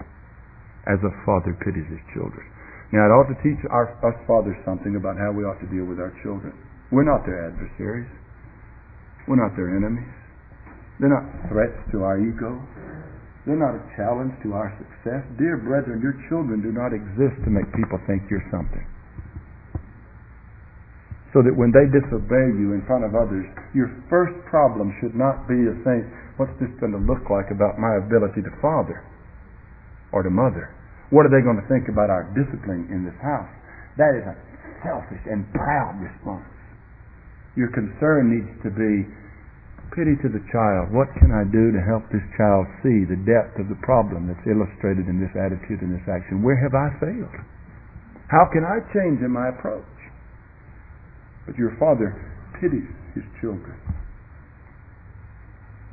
Speaker 1: as a father pities his children. Now, it ought to teach our, us fathers something about how we ought to deal with our children. We're not their adversaries. We're not their enemies. They're not threats to our ego. They're not a challenge to our success. Dear brethren, your children do not exist to make people think you're something. So that when they disobey you in front of others, your first problem should not be to think, what's this going to look like about my ability to father or to mother? What are they going to think about our discipline in this house? That is a selfish and proud response. Your concern needs to be pity to the child. What can I do to help this child see the depth of the problem that's illustrated in this attitude and this action? Where have I failed? How can I change in my approach? But your father pities his children.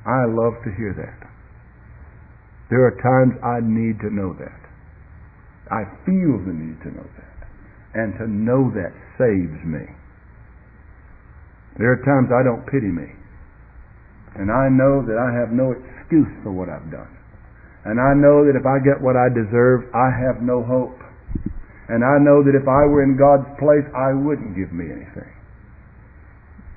Speaker 1: I love to hear that. There are times I need to know that. I feel the need to know that. And to know that saves me. There are times I don't pity me. And I know that I have no excuse for what I've done. And I know that if I get what I deserve, I have no hope. And I know that if I were in God's place, I wouldn't give me anything.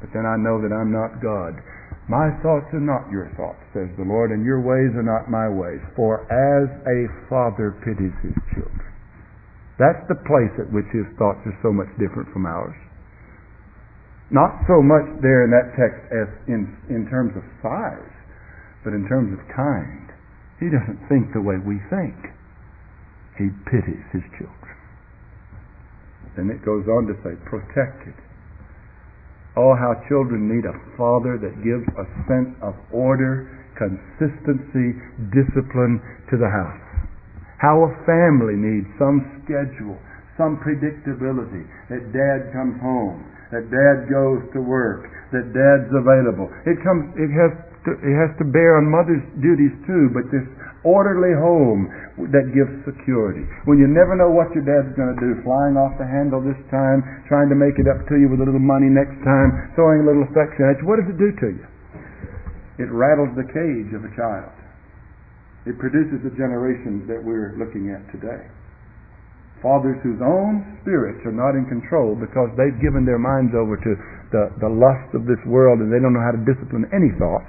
Speaker 1: But then I know that I'm not God. My thoughts are not your thoughts, says the Lord, and your ways are not my ways. For as a father pities his children. That's the place at which his thoughts are so much different from ours. Not so much there in that text as in, in terms of size, but in terms of kind. He doesn't think the way we think. He pities his children. Then it goes on to say, protected Oh, how children need a father that gives a sense of order, consistency, discipline to the house. How a family needs some schedule, some predictability, that dad comes home, that dad goes to work, that dad's available. It comes, it has to, it has to bear on mother's duties too, but this orderly home that gives security. When you never know what your dad's going to do, flying off the handle this time, trying to make it up to you with a little money next time, throwing a little affection at you, what does it do to you? It rattles the cage of a child. It produces the generation that we're looking at today. Fathers whose own spirits are not in control because they've given their minds over to the, the lust of this world and they don't know how to discipline any thought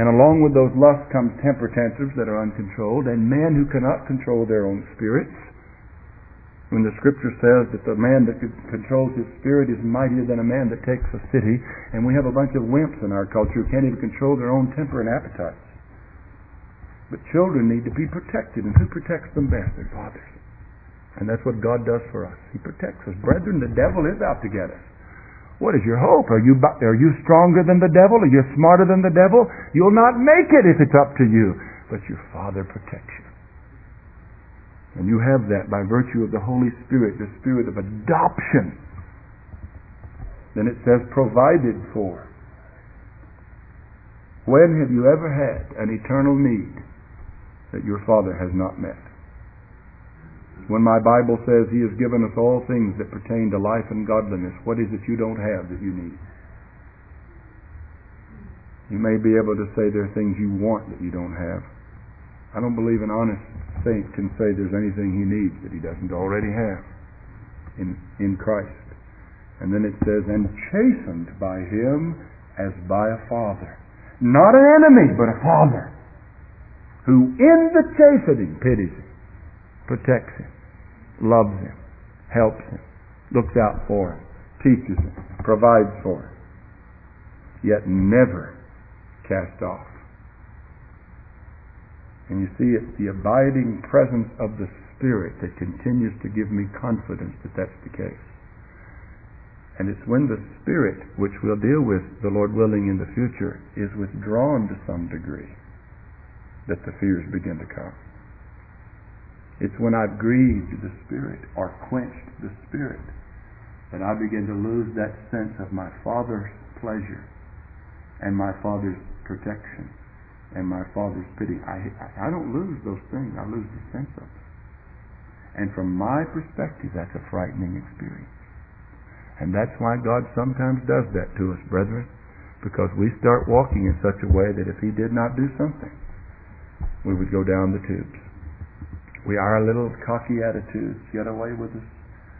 Speaker 1: and along with those lusts comes temper tantrums that are uncontrolled, and men who cannot control their own spirits. When the scripture says that the man that controls his spirit is mightier than a man that takes a city, and we have a bunch of wimps in our culture who can't even control their own temper and appetites. But children need to be protected, and who protects them best? Their fathers. And that's what God does for us. He protects us. Brethren, the devil is out to get us. What is your hope? Are you, are you stronger than the devil? Are you smarter than the devil? You'll not make it if it's up to you. But your Father protects you. And you have that by virtue of the Holy Spirit, the Spirit of adoption. Then it says, provided for. When have you ever had an eternal need that your Father has not met? When my Bible says He has given us all things that pertain to life and godliness, what is it you don't have that you need? You may be able to say there are things you want that you don't have. I don't believe an honest saint can say there's anything he needs that he doesn't already have in, in Christ. And then it says, and chastened by him as by a father. Not an enemy, but a father. Who in the chastening pities him, protects him, loves him, helps him, looks out for him, teaches him, provides for him, yet never cast off. And you see, it's the abiding presence of the Spirit that continues to give me confidence that that's the case. And it's when the Spirit, which we'll deal with, the Lord willing, in the future, is withdrawn to some degree, that the fears begin to come. It's when I've grieved the Spirit or quenched the Spirit that I begin to lose that sense of my Father's pleasure and my Father's protection and my Father's pity. I, I don't lose those things. I lose the sense of them. And from my perspective, that's a frightening experience. And that's why God sometimes does that to us, brethren, because we start walking in such a way that if He did not do something, we would go down the tubes. We, are a little cocky attitudes get away with us.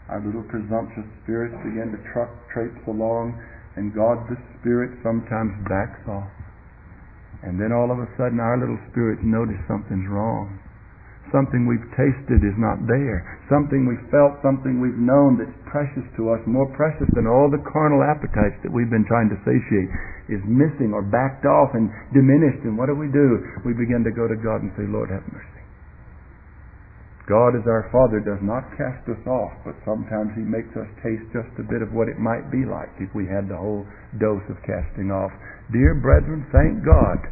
Speaker 1: Our little presumptuous spirits begin to truck, traipse along, and God the Spirit sometimes backs off. And then all of a sudden our little spirits notice something's wrong. Something we've tasted is not there. Something we've felt, something we've known that's precious to us, more precious than all the carnal appetites that we've been trying to satiate, is missing or backed off and diminished. And what do we do? We begin to go to God and say, Lord, have mercy. God as our Father does not cast us off, but sometimes He makes us taste just a bit of what it might be like if we had the whole dose of casting off. Dear brethren, thank God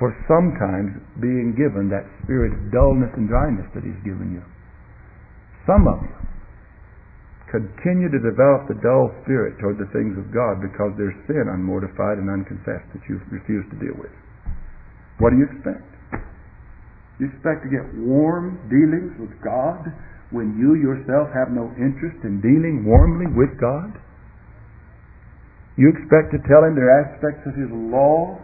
Speaker 1: for sometimes being given that spirit of dullness and dryness that He's given you. Some of you continue to develop the dull spirit toward the things of God because there's sin unmortified and unconfessed that you refuse to deal with. What do you expect? You expect to get warm dealings with God when you yourself have no interest in dealing warmly with God? You expect to tell Him there are aspects of His law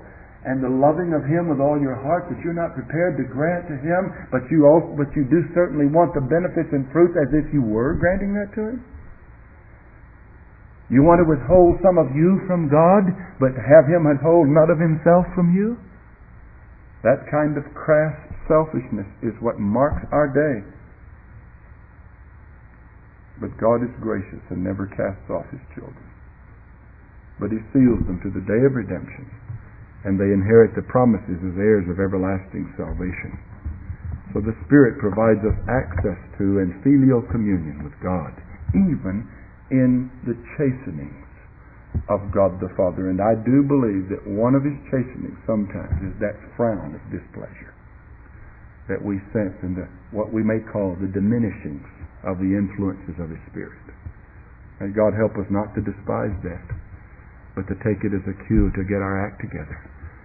Speaker 1: and the loving of Him with all your heart that you're not prepared to grant to Him, but you also, but you do certainly want the benefits and fruits as if you were granting that to Him? You want to withhold some of you from God, but to have Him withhold none of Himself from you? That kind of crass selfishness is what marks our day. But God is gracious and never casts off his children. But he seals them to the day of redemption, and they inherit the promises as heirs of everlasting salvation. So the Spirit provides us access to and filial communion with God, even in the chastenings of God the Father. And I do believe that one of his chastenings sometimes is that frown of displeasure that we sense in the, what we may call the diminishings of the influences of His Spirit. And God help us not to despise that, but to take it as a cue to get our act together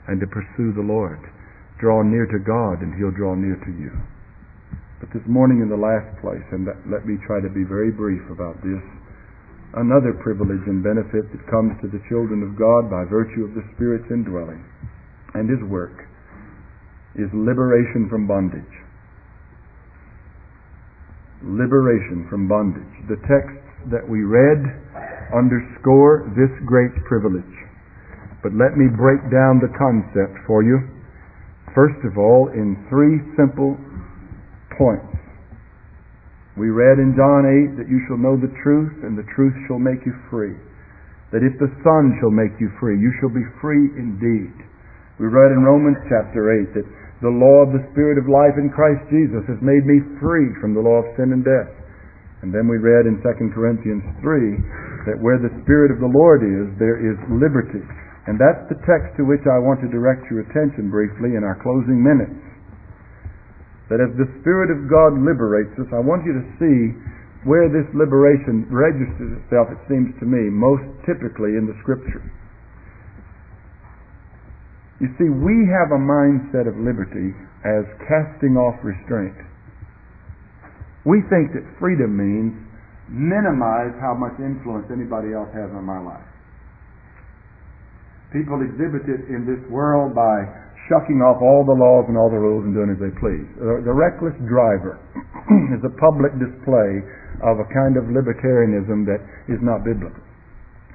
Speaker 1: and to pursue the Lord. Draw near to God and He'll draw near to you. But this morning in the last place, and let me try to be very brief about this, another privilege and benefit that comes to the children of God by virtue of the Spirit's indwelling and His work is liberation from bondage. Liberation from bondage. The texts that we read underscore this great privilege. But let me break down the concept for you. First of all, in three simple points. We read in John 8 that you shall know the truth, and the truth shall make you free. That if the Son shall make you free, you shall be free indeed. We read in Romans chapter 8 that the law of the Spirit of life in Christ Jesus has made me free from the law of sin and death. And then we read in 2 Corinthians 3 that where the Spirit of the Lord is, there is liberty. And that's the text to which I want to direct your attention briefly in our closing minutes. That as the Spirit of God liberates us, I want you to see where this liberation registers itself, it seems to me, most typically in the Scripture. You see, we have a mindset of liberty as casting off restraint. We think that freedom means minimize how much influence anybody else has on my life. People exhibit it in this world by shucking off all the laws and all the rules and doing as they please. The, reckless driver is a public display of a kind of libertarianism that is not biblical.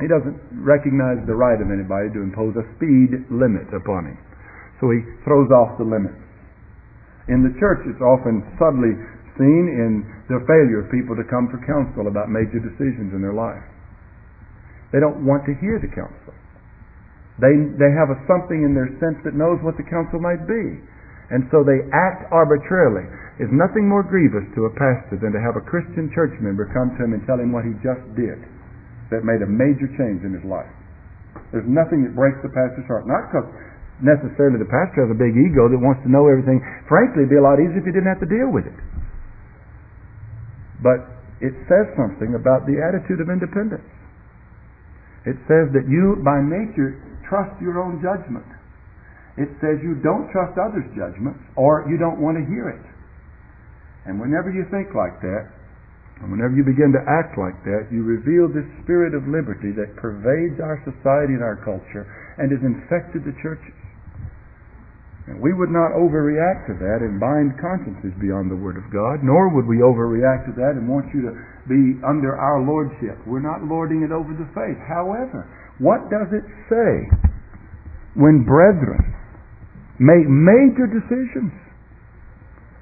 Speaker 1: He doesn't recognize the right of anybody to impose a speed limit upon him. So he throws off the limits. In the church, it's often subtly seen in the failure of people to come for counsel about major decisions in their life. They don't want to hear the counsel. They, they have a something in their sense that knows what the counsel might be. And so they act arbitrarily. Is nothing more grievous to a pastor than to have a Christian church member come to him and tell him what he just did that made a major change in his life. There's nothing that breaks the pastor's heart. Not because necessarily the pastor has a big ego that wants to know everything. Frankly, it'd be a lot easier if he didn't have to deal with it. But it says something about the attitude of independence. It says that you, by nature, trust your own judgment. It says you don't trust others' judgments or you don't want to hear it. And whenever you think like that, and whenever you begin to act like that, you reveal this spirit of liberty that pervades our society and our culture and has infected the churches. And we would not overreact to that and bind consciences beyond the Word of God, nor would we overreact to that and want you to be under our lordship. We're not lording it over the faith. However, what does it say when brethren make major decisions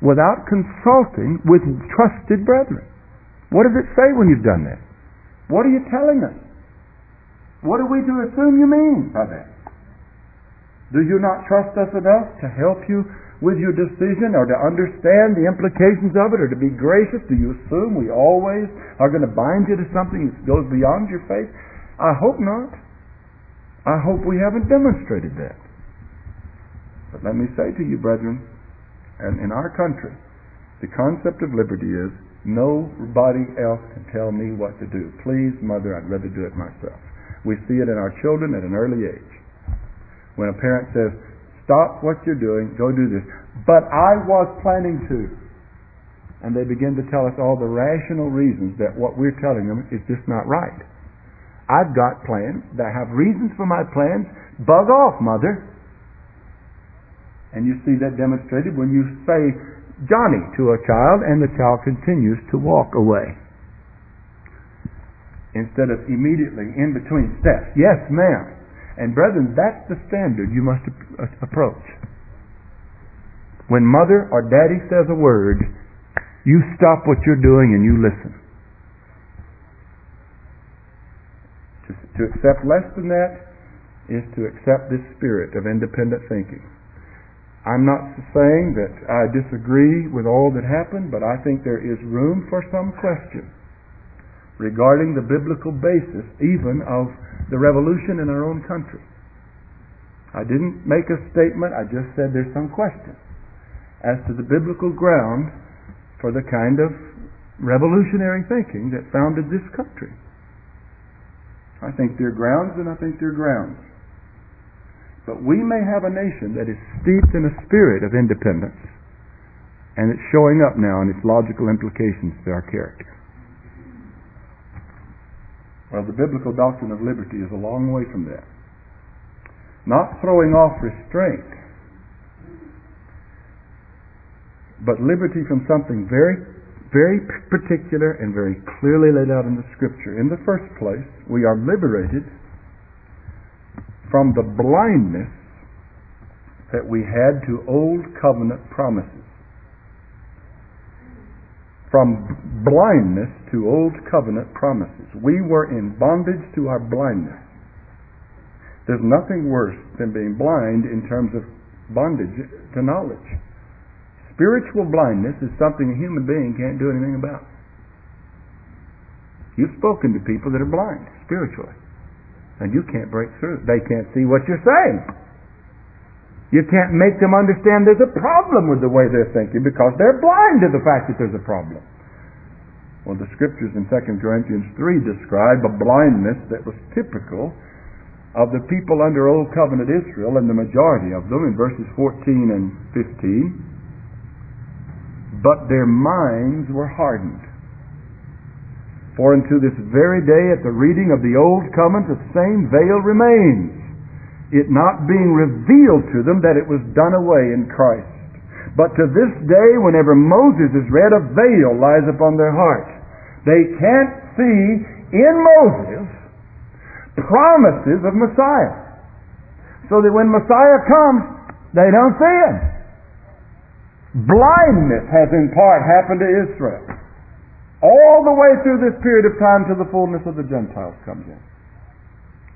Speaker 1: without consulting with trusted brethren? What does it say when you've done that? What are you telling us? What are we to assume you mean by that? Do you not trust us enough to help you with your decision or to understand the implications of it or to be gracious? Do you assume we always are going to bind you to something that goes beyond your faith? I hope not. I hope we haven't demonstrated that. But let me say to you, brethren, and in our country, the concept of liberty is Nobody else can tell me what to do. Please, mother, I'd rather do it myself. We see it in our children at an early age. When a parent says, stop what you're doing, go do this. But I was planning to. And they begin to tell us all the rational reasons that what we're telling them is just not right. I've got plans. I have reasons for my plans. Bug off, mother. And you see that demonstrated when you say Johnny to a child and the child continues to walk away. Instead of immediately in between steps. Yes, ma'am. And brethren, that's the standard you must uh, approach. When mother or daddy says a word, you stop what you're doing and you listen. To, to accept less than that is to accept this spirit of independent thinking. I'm not saying that I disagree with all that happened, but I think there is room for some question regarding the biblical basis even of the revolution in our own country. I didn't make a statement, I just said there's some question as to the biblical ground for the kind of revolutionary thinking that founded this country. I think there are grounds and I think there are grounds. But we may have a nation that is steeped in a spirit of independence, and it's showing up now in its logical implications to our character. Well, the biblical doctrine of liberty is a long way from that. Not throwing off restraint, but liberty from something very, very particular and very clearly laid out in the Scripture. In the first place, we are liberated from the blindness that we had to old covenant promises. From blindness to old covenant promises. We were in bondage to our blindness. There's nothing worse than being blind in terms of bondage to knowledge. Spiritual blindness is something a human being can't do anything about. You've spoken to people that are blind spiritually and you can't break through. They can't see what you're saying. You can't make them understand there's a problem with the way they're thinking because they're blind to the fact that there's a problem. Well, the scriptures in 2 Corinthians 3 describe a blindness that was typical of the people under Old Covenant Israel and the majority of them in verses 14 and 15. But their minds were hardened. For unto this very day at the reading of the Old Covenant the same veil remains, it not being revealed to them that it was done away in Christ. But to this day, whenever Moses is read, a veil lies upon their heart. They can't see in Moses promises of Messiah. So that when Messiah comes, they don't see him. Blindness has in part happened to Israel all the way through this period of time till the fullness of the Gentiles comes in.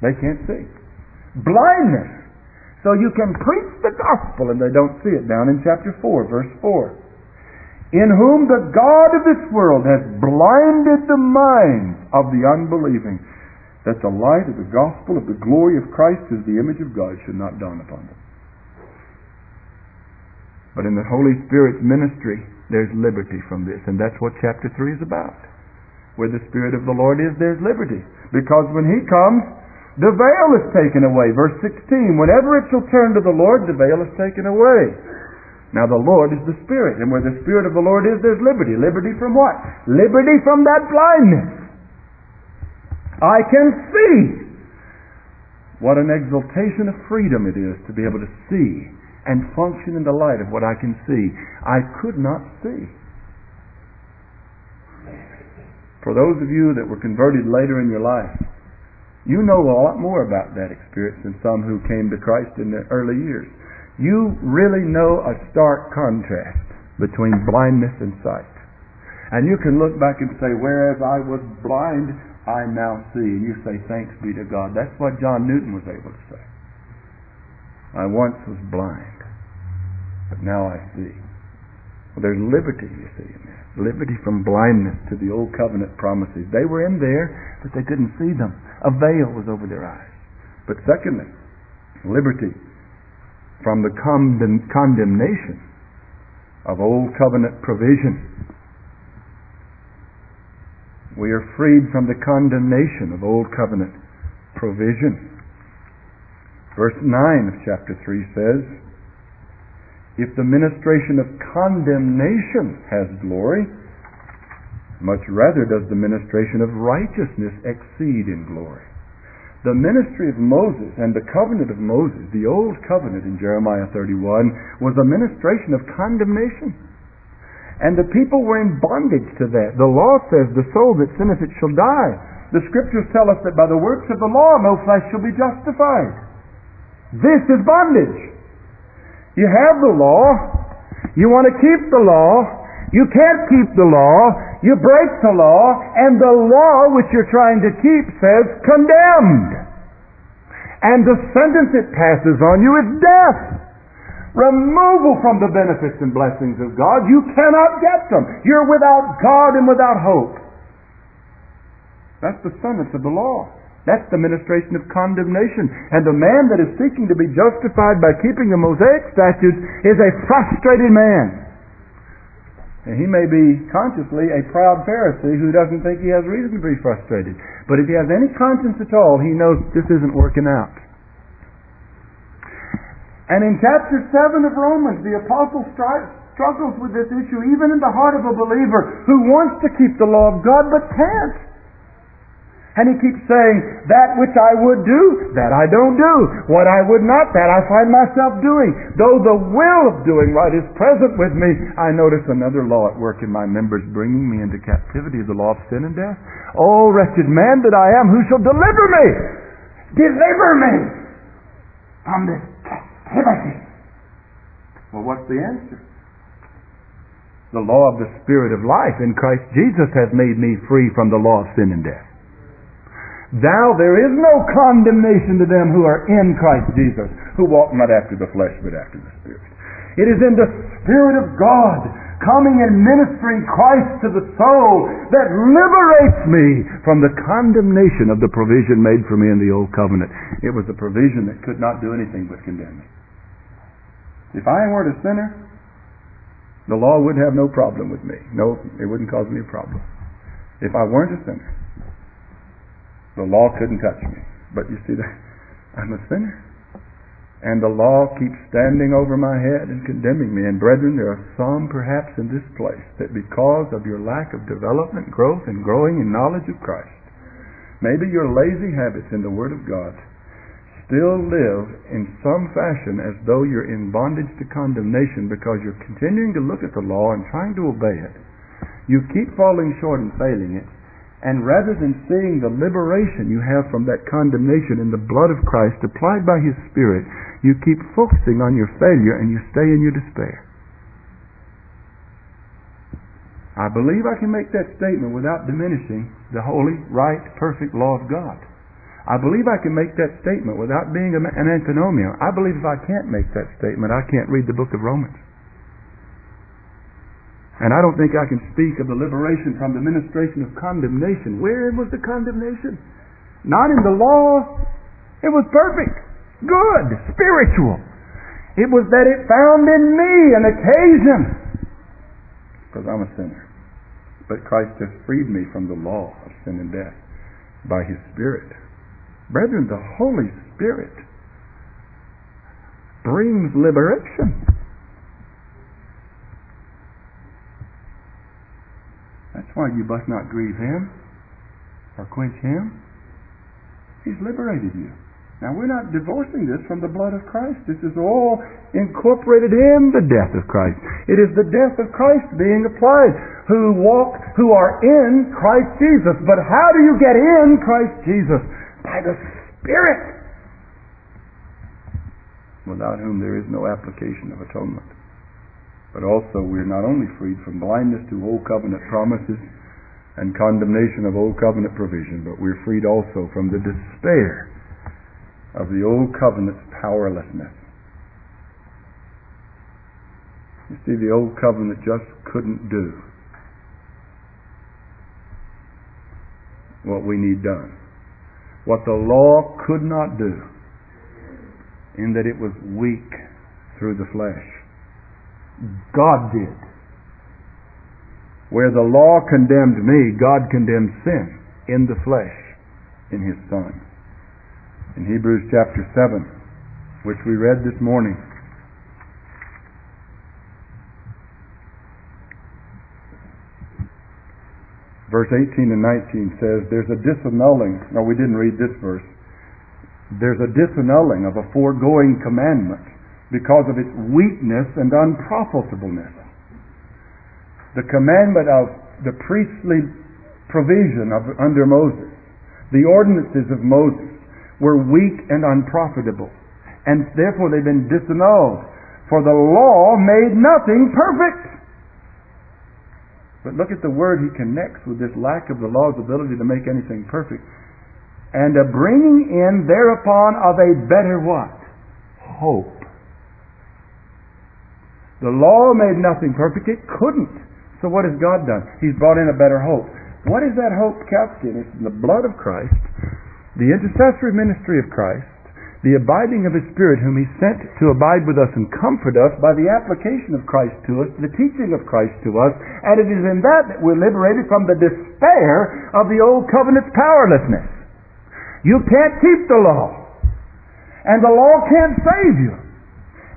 Speaker 1: They can't see. Blindness. So you can preach the gospel and they don't see it down in chapter 4, verse 4. In whom the God of this world has blinded the minds of the unbelieving, that the light of the gospel of the glory of Christ as the image of God should not dawn upon them. But in the Holy Spirit's ministry, there's liberty from this. And that's what chapter 3 is about. Where the Spirit of the Lord is, there's liberty. Because when He comes, the veil is taken away. Verse 16, whenever it shall turn to the Lord, the veil is taken away. Now the Lord is the Spirit, and where the Spirit of the Lord is, there's liberty. Liberty from what? Liberty from that blindness. I can see. What an exaltation of freedom it is to be able to see and function in the light of what I can see. I could not see. For those of you that were converted later in your life, you know a lot more about that experience than some who came to Christ in the early years. You really know a stark contrast between blindness and sight. And you can look back and say, whereas I was blind, I now see. And you say, thanks be to God. That's what John Newton was able to say. I once was blind but now I see. Well, there's liberty, you see, in that. Liberty from blindness to the old covenant promises. They were in there, but they couldn't see them. A veil was over their eyes. But secondly, liberty from the condemnation of old covenant provision. We are freed from the condemnation of Old Covenant provision. Verse 9 of chapter 3 says, If the ministration of condemnation has glory, much rather does the ministration of righteousness exceed in glory. The ministry of Moses and the covenant of Moses, the old covenant in Jeremiah 31, was a ministration of condemnation. And the people were in bondage to that. The law says, The soul that sinneth it shall die. The scriptures tell us that by the works of the law no flesh shall be justified. This is bondage. You have the law. You want to keep the law. You can't keep the law. You break the law, and the law which you're trying to keep says condemned. And the sentence it passes on you is death. Removal from the benefits and blessings of God. You cannot get them. You're without God and without hope. That's the sentence of the law. That's the ministration of condemnation. And the man that is seeking to be justified by keeping the Mosaic statutes is a frustrated man. And he may be consciously a proud Pharisee who doesn't think he has reason to be frustrated. But if he has any conscience at all, he knows this isn't working out. And in chapter 7 of Romans, the apostle struggles with this issue even in the heart of a believer who wants to keep the law of God but can't. And he keeps saying, that which I would do, that I don't do. What I would not, that I find myself doing. Though the will of doing right is present with me, I notice another law at work in my members, bringing me into captivity the law of sin and death. Oh, wretched man that I am, who shall deliver me? Deliver me from this captivity. Well, what's the answer? The law of the Spirit of life in Christ Jesus has made me free from the law of sin and death. Thou, there is no condemnation to them who are in Christ Jesus, who walk not after the flesh, but after the Spirit. It is in the Spirit of God coming and ministering Christ to the soul that liberates me from the condemnation of the provision made for me in the Old Covenant. It was a provision that could not do anything but condemn me. If I weren't a sinner, the law would have no problem with me. No, it wouldn't cause me a problem. If I weren't a sinner, the law couldn't touch me. But you see, that I'm a sinner. And the law keeps standing over my head and condemning me. And brethren, there are some perhaps in this place that because of your lack of development, growth, and growing in knowledge of Christ, maybe your lazy habits in the Word of God, still live in some fashion as though you're in bondage to condemnation because you're continuing to look at the law and trying to obey it. You keep falling short and failing it, and rather than seeing the liberation you have from that condemnation in the blood of Christ applied by His Spirit, you keep focusing on your failure and you stay in your despair. I believe I can make that statement without diminishing the holy, right, perfect law of God. I believe I can make that statement without being an antinomian. I believe if I can't make that statement, I can't read the book of Romans. And I don't think I can speak of the liberation from the ministration of condemnation. Where was the condemnation? Not in the law. It was perfect, good, spiritual. It was that it found in me an occasion. Because I'm a sinner. But Christ has freed me from the law of sin and death by His Spirit. Brethren, the Holy Spirit brings liberation. That's why you must not grieve him or quench him. He's liberated you. Now we're not divorcing this from the blood of Christ. This is all incorporated in the death of Christ. It is the death of Christ being applied. Who walk, who are in Christ Jesus. But how do you get in Christ Jesus? By the Spirit. Without whom there is no application of atonement. But also we're not only freed from blindness to Old Covenant promises and condemnation of Old Covenant provision, but we're freed also from the despair of the Old Covenant's powerlessness. You see, the Old Covenant just couldn't do what we need done. What the law could not do, in that it was weak through the flesh. God did. Where the law condemned me, God condemned sin in the flesh in his Son. In Hebrews chapter 7, which we read this morning. Verse 18 and 19 says, There's a disannulling. No, we didn't read this verse. There's a disannulling of a foregoing commandment because of its weakness and unprofitableness. The commandment of the priestly provision of, under Moses, the ordinances of Moses, were weak and unprofitable, and therefore they've been disannulled. For the law made nothing perfect. But look at the word he connects with this lack of the law's ability to make anything perfect. And a bringing in thereupon of a better what? Hope. The law made nothing perfect. It couldn't. So what has God done? He's brought in a better hope. What is that hope couched in? It's in the blood of Christ, the intercessory ministry of Christ, the abiding of His Spirit, whom He sent to abide with us and comfort us by the application of Christ to us, the teaching of Christ to us, and it is in that that we're liberated from the despair of the old covenant's powerlessness. You can't keep the law, and the law can't save you.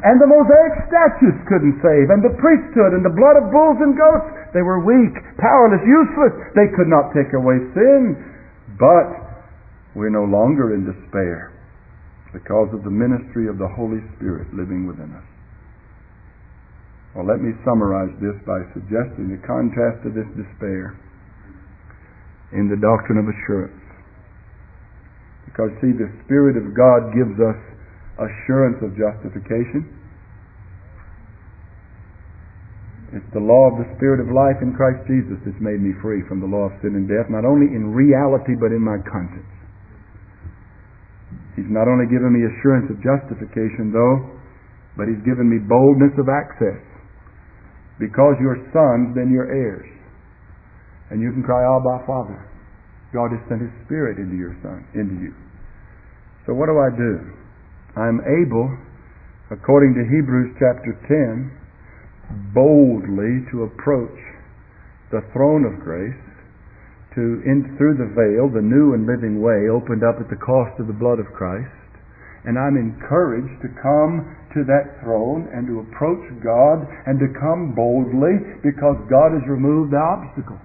Speaker 1: And the Mosaic statutes couldn't save, and the priesthood and the blood of bulls and goats, they were weak, powerless, useless. They could not take away sin. But we're no longer in despair because of the ministry of the Holy Spirit living within us. Well, let me summarize this by suggesting the contrast of this despair in the doctrine of assurance. Because, see, the Spirit of God gives us assurance of justification. It's the law of the Spirit of life in Christ Jesus that's made me free from the law of sin and death, not only in reality but in my conscience. He's not only given me assurance of justification, though, but He's given me boldness of access. Because you're sons, then you're heirs. And you can cry, Abba, Father. God has sent His Spirit into your son, into you. So what do I do? I'm able, according to Hebrews chapter 10, boldly to approach the throne of grace to in through the veil, the new and living way opened up at the cost of the blood of Christ. And I'm encouraged to come to that throne and to approach God and to come boldly because God has removed the obstacle.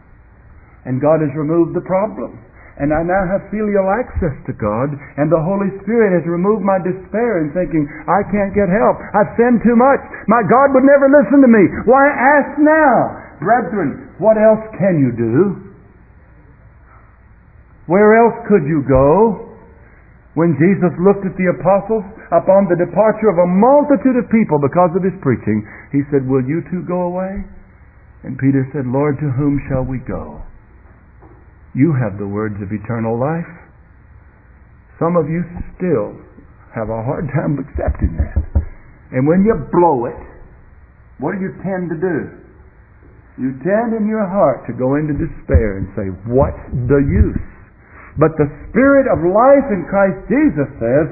Speaker 1: And God has removed the problem. And I now have filial access to God, and the Holy Spirit has removed my despair in thinking, I can't get help. I've sinned too much. My God would never listen to me. Why ask now? Brethren, what else can you do? Where else could you go? When Jesus looked at the apostles upon the departure of a multitude of people because of his preaching, he said, Will you too go away? And Peter said, Lord, to whom shall we go? You have the words of eternal life. Some of you still have a hard time accepting that. And when you blow it, what do you tend to do? You tend in your heart to go into despair and say, What's the use? But the Spirit of life in Christ Jesus says,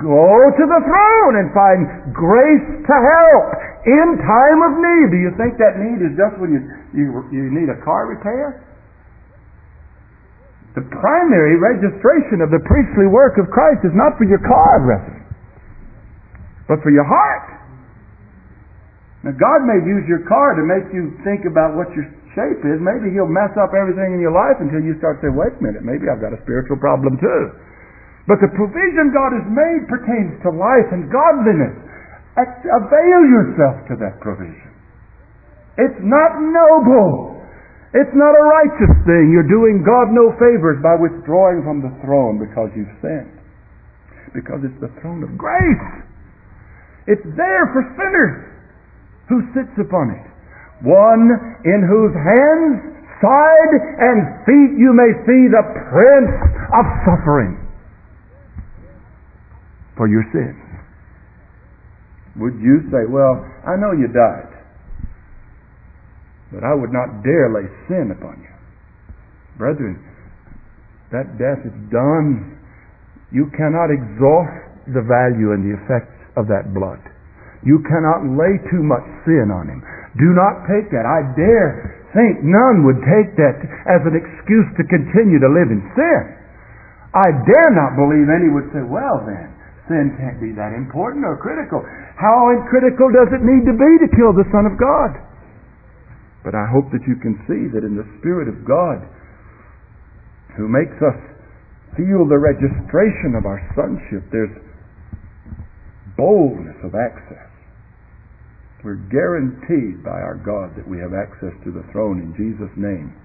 Speaker 1: go to the throne and find grace to help in time of need. Do you think that need is just when you, you, you need a car repair? The primary registration of the priestly work of Christ is not for your car, brethren, but for your heart. Now, God may use your car to make you think about what your shape is, maybe he'll mess up everything in your life until you start saying, wait a minute, maybe I've got a spiritual problem too. But the provision God has made pertains to life and godliness. Avail yourself to that provision. It's not noble. It's not a righteous thing. You're doing God no favors by withdrawing from the throne because you've sinned. Because it's the throne of grace. It's there for sinners. Who sits upon it? one in whose hands, side, and feet you may see the prints of suffering for your sins. Would you say, Well, I know you died, but I would not dare lay sin upon you? Brethren, that death is done. You cannot exhaust the value and the effects of that blood. You cannot lay too much sin on him. Do not take that. I dare think none would take that as an excuse to continue to live in sin. I dare not believe any would say, well then, sin can't be that important or critical. How critical does it need to be to kill the Son of God? But I hope that you can see that in the Spirit of God, who makes us feel the registration of our sonship, there's boldness of access. We're guaranteed by our God that we have access to the throne in Jesus' name,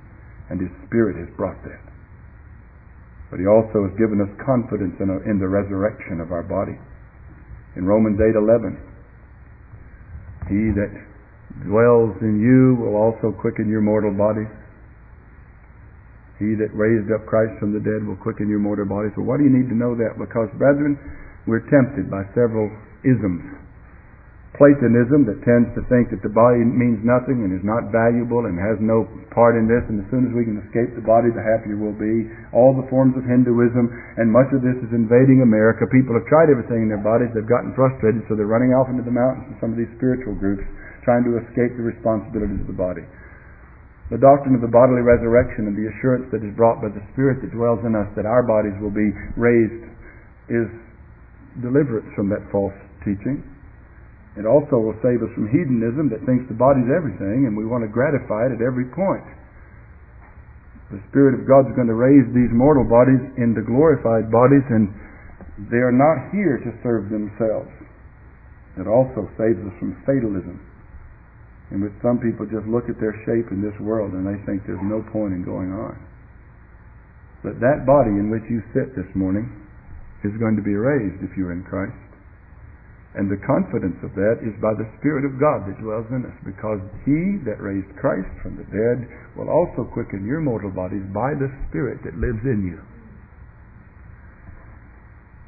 Speaker 1: and His Spirit has brought that. But He also has given us confidence in, a, in the resurrection of our body. In Romans 8:11, He that dwells in you will also quicken your mortal bodies. He that raised up Christ from the dead will quicken your mortal bodies. Well, why do you need to know that? Because, brethren, we're tempted by several isms Platonism that tends to think that the body means nothing and is not valuable and has no part in this, and as soon as we can escape the body, the happier we'll be. All the forms of Hinduism, and much of this is invading America. People have tried everything in their bodies, they've gotten frustrated, so they're running off into the mountains and some of these spiritual groups, trying to escape the responsibilities of the body. The doctrine of the bodily resurrection and the assurance that is brought by the Spirit that dwells in us that our bodies will be raised is deliverance from that false teaching. It also will save us from hedonism that thinks the body's everything and we want to gratify it at every point. The Spirit of God is going to raise these mortal bodies into glorified bodies and they are not here to serve themselves. It also saves us from fatalism, in which some people just look at their shape in this world and they think there's no point in going on. But that body in which you sit this morning is going to be raised if you're in Christ. And the confidence of that is by the Spirit of God that dwells in us, because He that raised Christ from the dead will also quicken your mortal bodies by the Spirit that lives in you.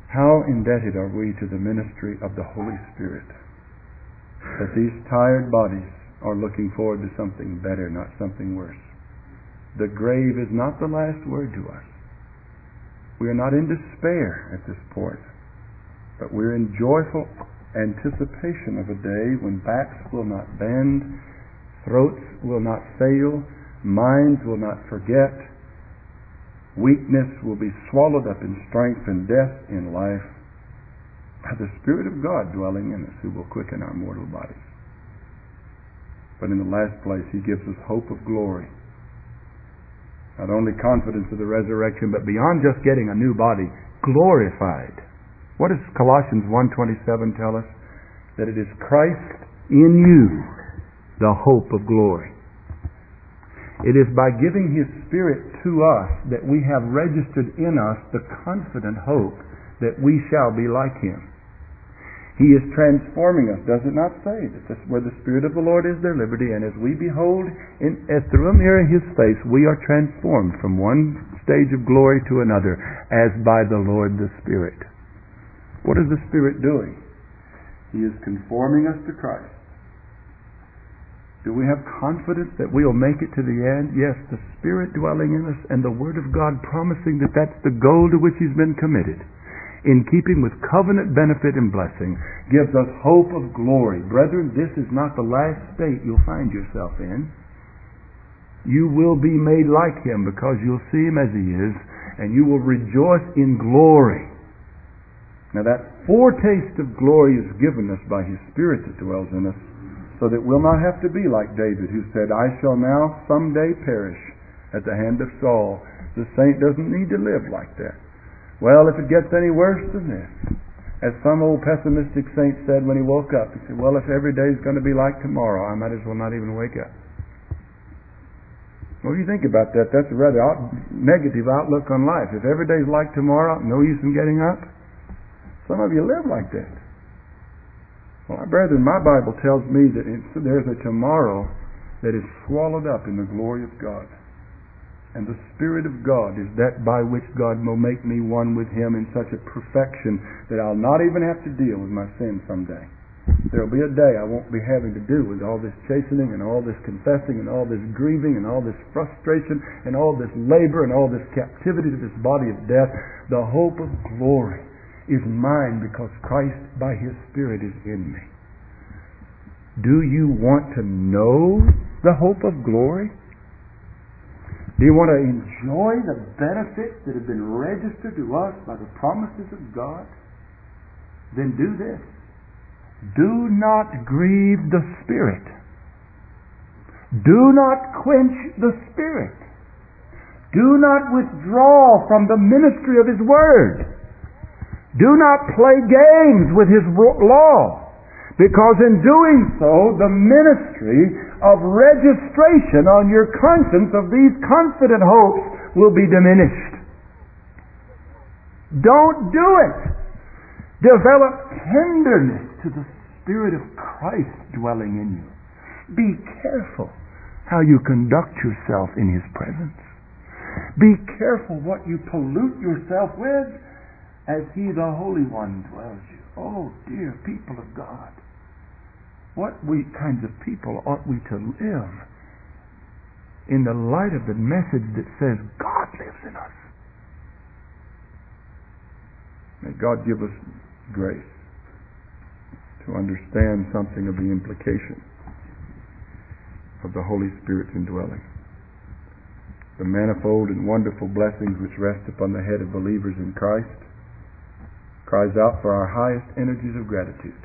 Speaker 1: How indebted are we to the ministry of the Holy Spirit that these tired bodies are looking forward to something better, not something worse. The grave is not the last word to us. We are not in despair at this point but we're in joyful anticipation of a day when backs will not bend, throats will not fail, minds will not forget, weakness will be swallowed up in strength, and death in life by the Spirit of God dwelling in us who will quicken our mortal bodies. But in the last place, He gives us hope of glory. Not only confidence of the resurrection, but beyond just getting a new body, glorified what does Colossians 1.27 tell us? That it is Christ in you, the hope of glory. It is by giving His Spirit to us that we have registered in us the confident hope that we shall be like Him. He is transforming us, does it not say? That this, where the Spirit of the Lord is, there liberty, and as we behold in, as through a mirror His face, we are transformed from one stage of glory to another, as by the Lord the Spirit. What is the Spirit doing? He is conforming us to Christ. Do we have confidence that we'll make it to the end? Yes, the Spirit dwelling in us and the Word of God promising that that's the goal to which He's been committed, in keeping with covenant benefit and blessing, gives us hope of glory. Brethren, this is not the last state you'll find yourself in. You will be made like Him because you'll see Him as He is, and you will rejoice in glory. Now that foretaste of glory is given us by His Spirit that dwells in us, so that we'll not have to be like David who said, I shall now someday perish at the hand of Saul. The saint doesn't need to live like that. Well, if it gets any worse than this, as some old pessimistic saint said when he woke up, he said, Well, if every day is going to be like tomorrow, I might as well not even wake up. Do you think about that? That's a rather out- negative outlook on life. If every day is like tomorrow, no use in getting up. Some of you live like that. Well, my brethren, my Bible tells me that there's a tomorrow that is swallowed up in the glory of God. And the Spirit of God is that by which God will make me one with Him in such a perfection that I'll not even have to deal with my sin someday. There'll be a day I won't be having to do with all this chastening and all this confessing and all this grieving and all this frustration and all this labor and all this captivity to this body of death. The hope of glory is mine because Christ by His Spirit is in me. Do you want to know the hope of glory? Do you want to enjoy the benefits that have been registered to us by the promises of God? Then do this. Do not grieve the Spirit. Do not quench the Spirit. Do not withdraw from the ministry of His Word. Do not play games with His law. Because in doing so, the ministry of registration on your conscience of these confident hopes will be diminished. Don't do it. Develop tenderness to the Spirit of Christ dwelling in you. Be careful how you conduct yourself in His presence. Be careful what you pollute yourself with as He, the Holy One, dwells you. Oh, dear people of God. What we kinds of people ought we to live in the light of the message that says God lives in us? May God give us grace to understand something of the implication of the Holy Spirit's indwelling. The manifold and wonderful blessings which rest upon the head of believers in Christ cries out for our highest energies of gratitude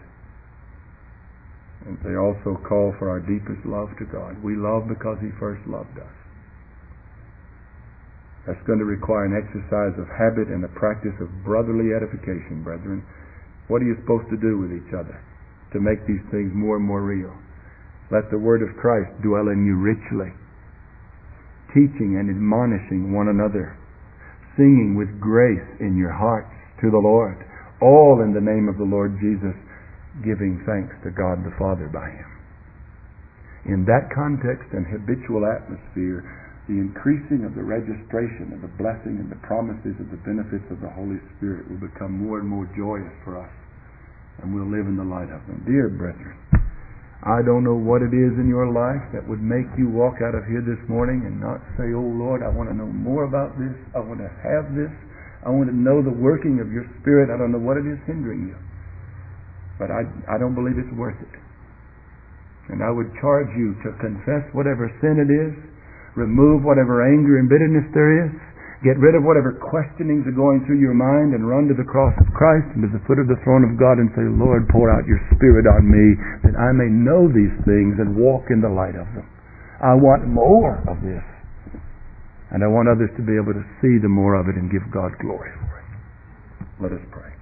Speaker 1: and they also call for our deepest love to God. We love because He first loved us. That's going to require an exercise of habit and a practice of brotherly edification, brethren. What are you supposed to do with each other to make these things more and more real? Let the word of Christ dwell in you richly, teaching and admonishing one another, singing with grace in your hearts to the Lord, all in the name of the Lord Jesus giving thanks to God the Father by him. In that context and habitual atmosphere, the increasing of the registration of the blessing and the promises of the benefits of the Holy Spirit will become more and more joyous for us, and we'll live in the light of them. Dear brethren, I don't know what it is in your life that would make you walk out of here this morning and not say, Oh Lord, I want to know more about this. I want to have this. I want to know the working of your Spirit. I don't know what it is hindering you. But I, I don't believe it's worth it. And I would charge you to confess whatever sin it is, remove whatever anger and bitterness there is, get rid of whatever questionings are going through your mind, and run to the cross of Christ and to the foot of the throne of God and say, Lord, pour out your Spirit on me that I may know these things and walk in the light of them. I want more of this. And I want others to be able to see the more of it and give God glory for it. Let us pray.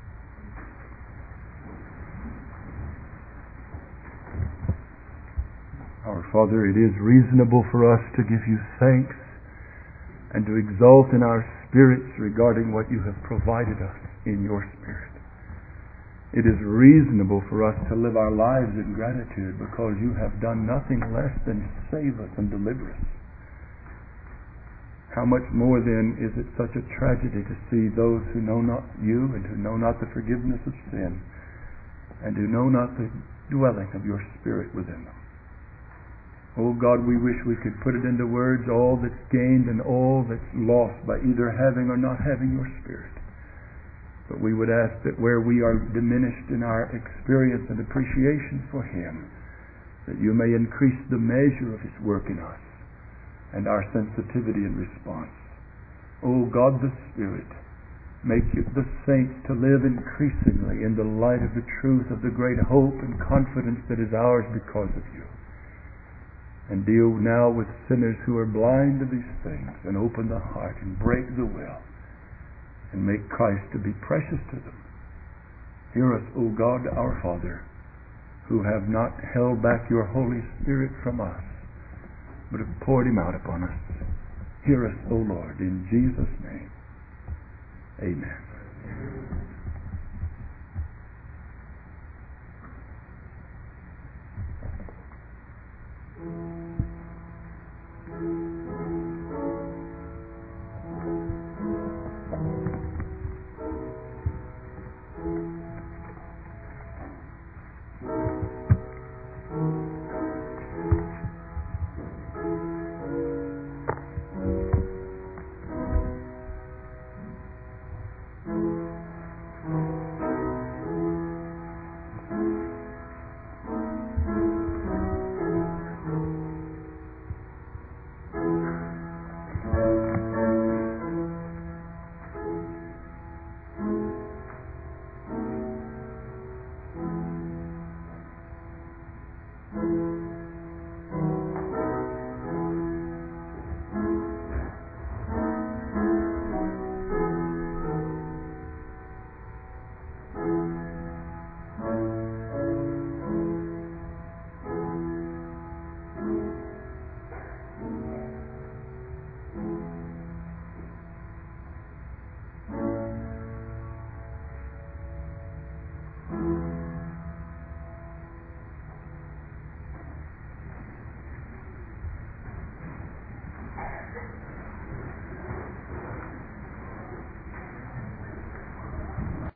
Speaker 1: Our Father, it is reasonable for us to give you thanks and to exult in our spirits regarding what you have provided us in your Spirit. It is reasonable for us to live our lives in gratitude because you have done nothing less than save us and deliver us. How much more then is it such a tragedy to see those who know not you and who know not the forgiveness of sin and who know not the dwelling of your Spirit within them? Oh God, we wish we could put it into words all that's gained and all that's lost by either having or not having your Spirit. But we would ask that where we are diminished in our experience and appreciation for Him, that you may increase the measure of His work in us and our sensitivity and response. Oh God the Spirit, make the saints to live increasingly in the light of the truth of the great hope and confidence that is ours because of you and deal now with sinners who are blind to these things and open the heart and break the will and make Christ to be precious to them. Hear us, O God our Father, who have not held back your Holy Spirit from us, but have poured him out upon us. Hear us, O Lord, in Jesus' name. Amen.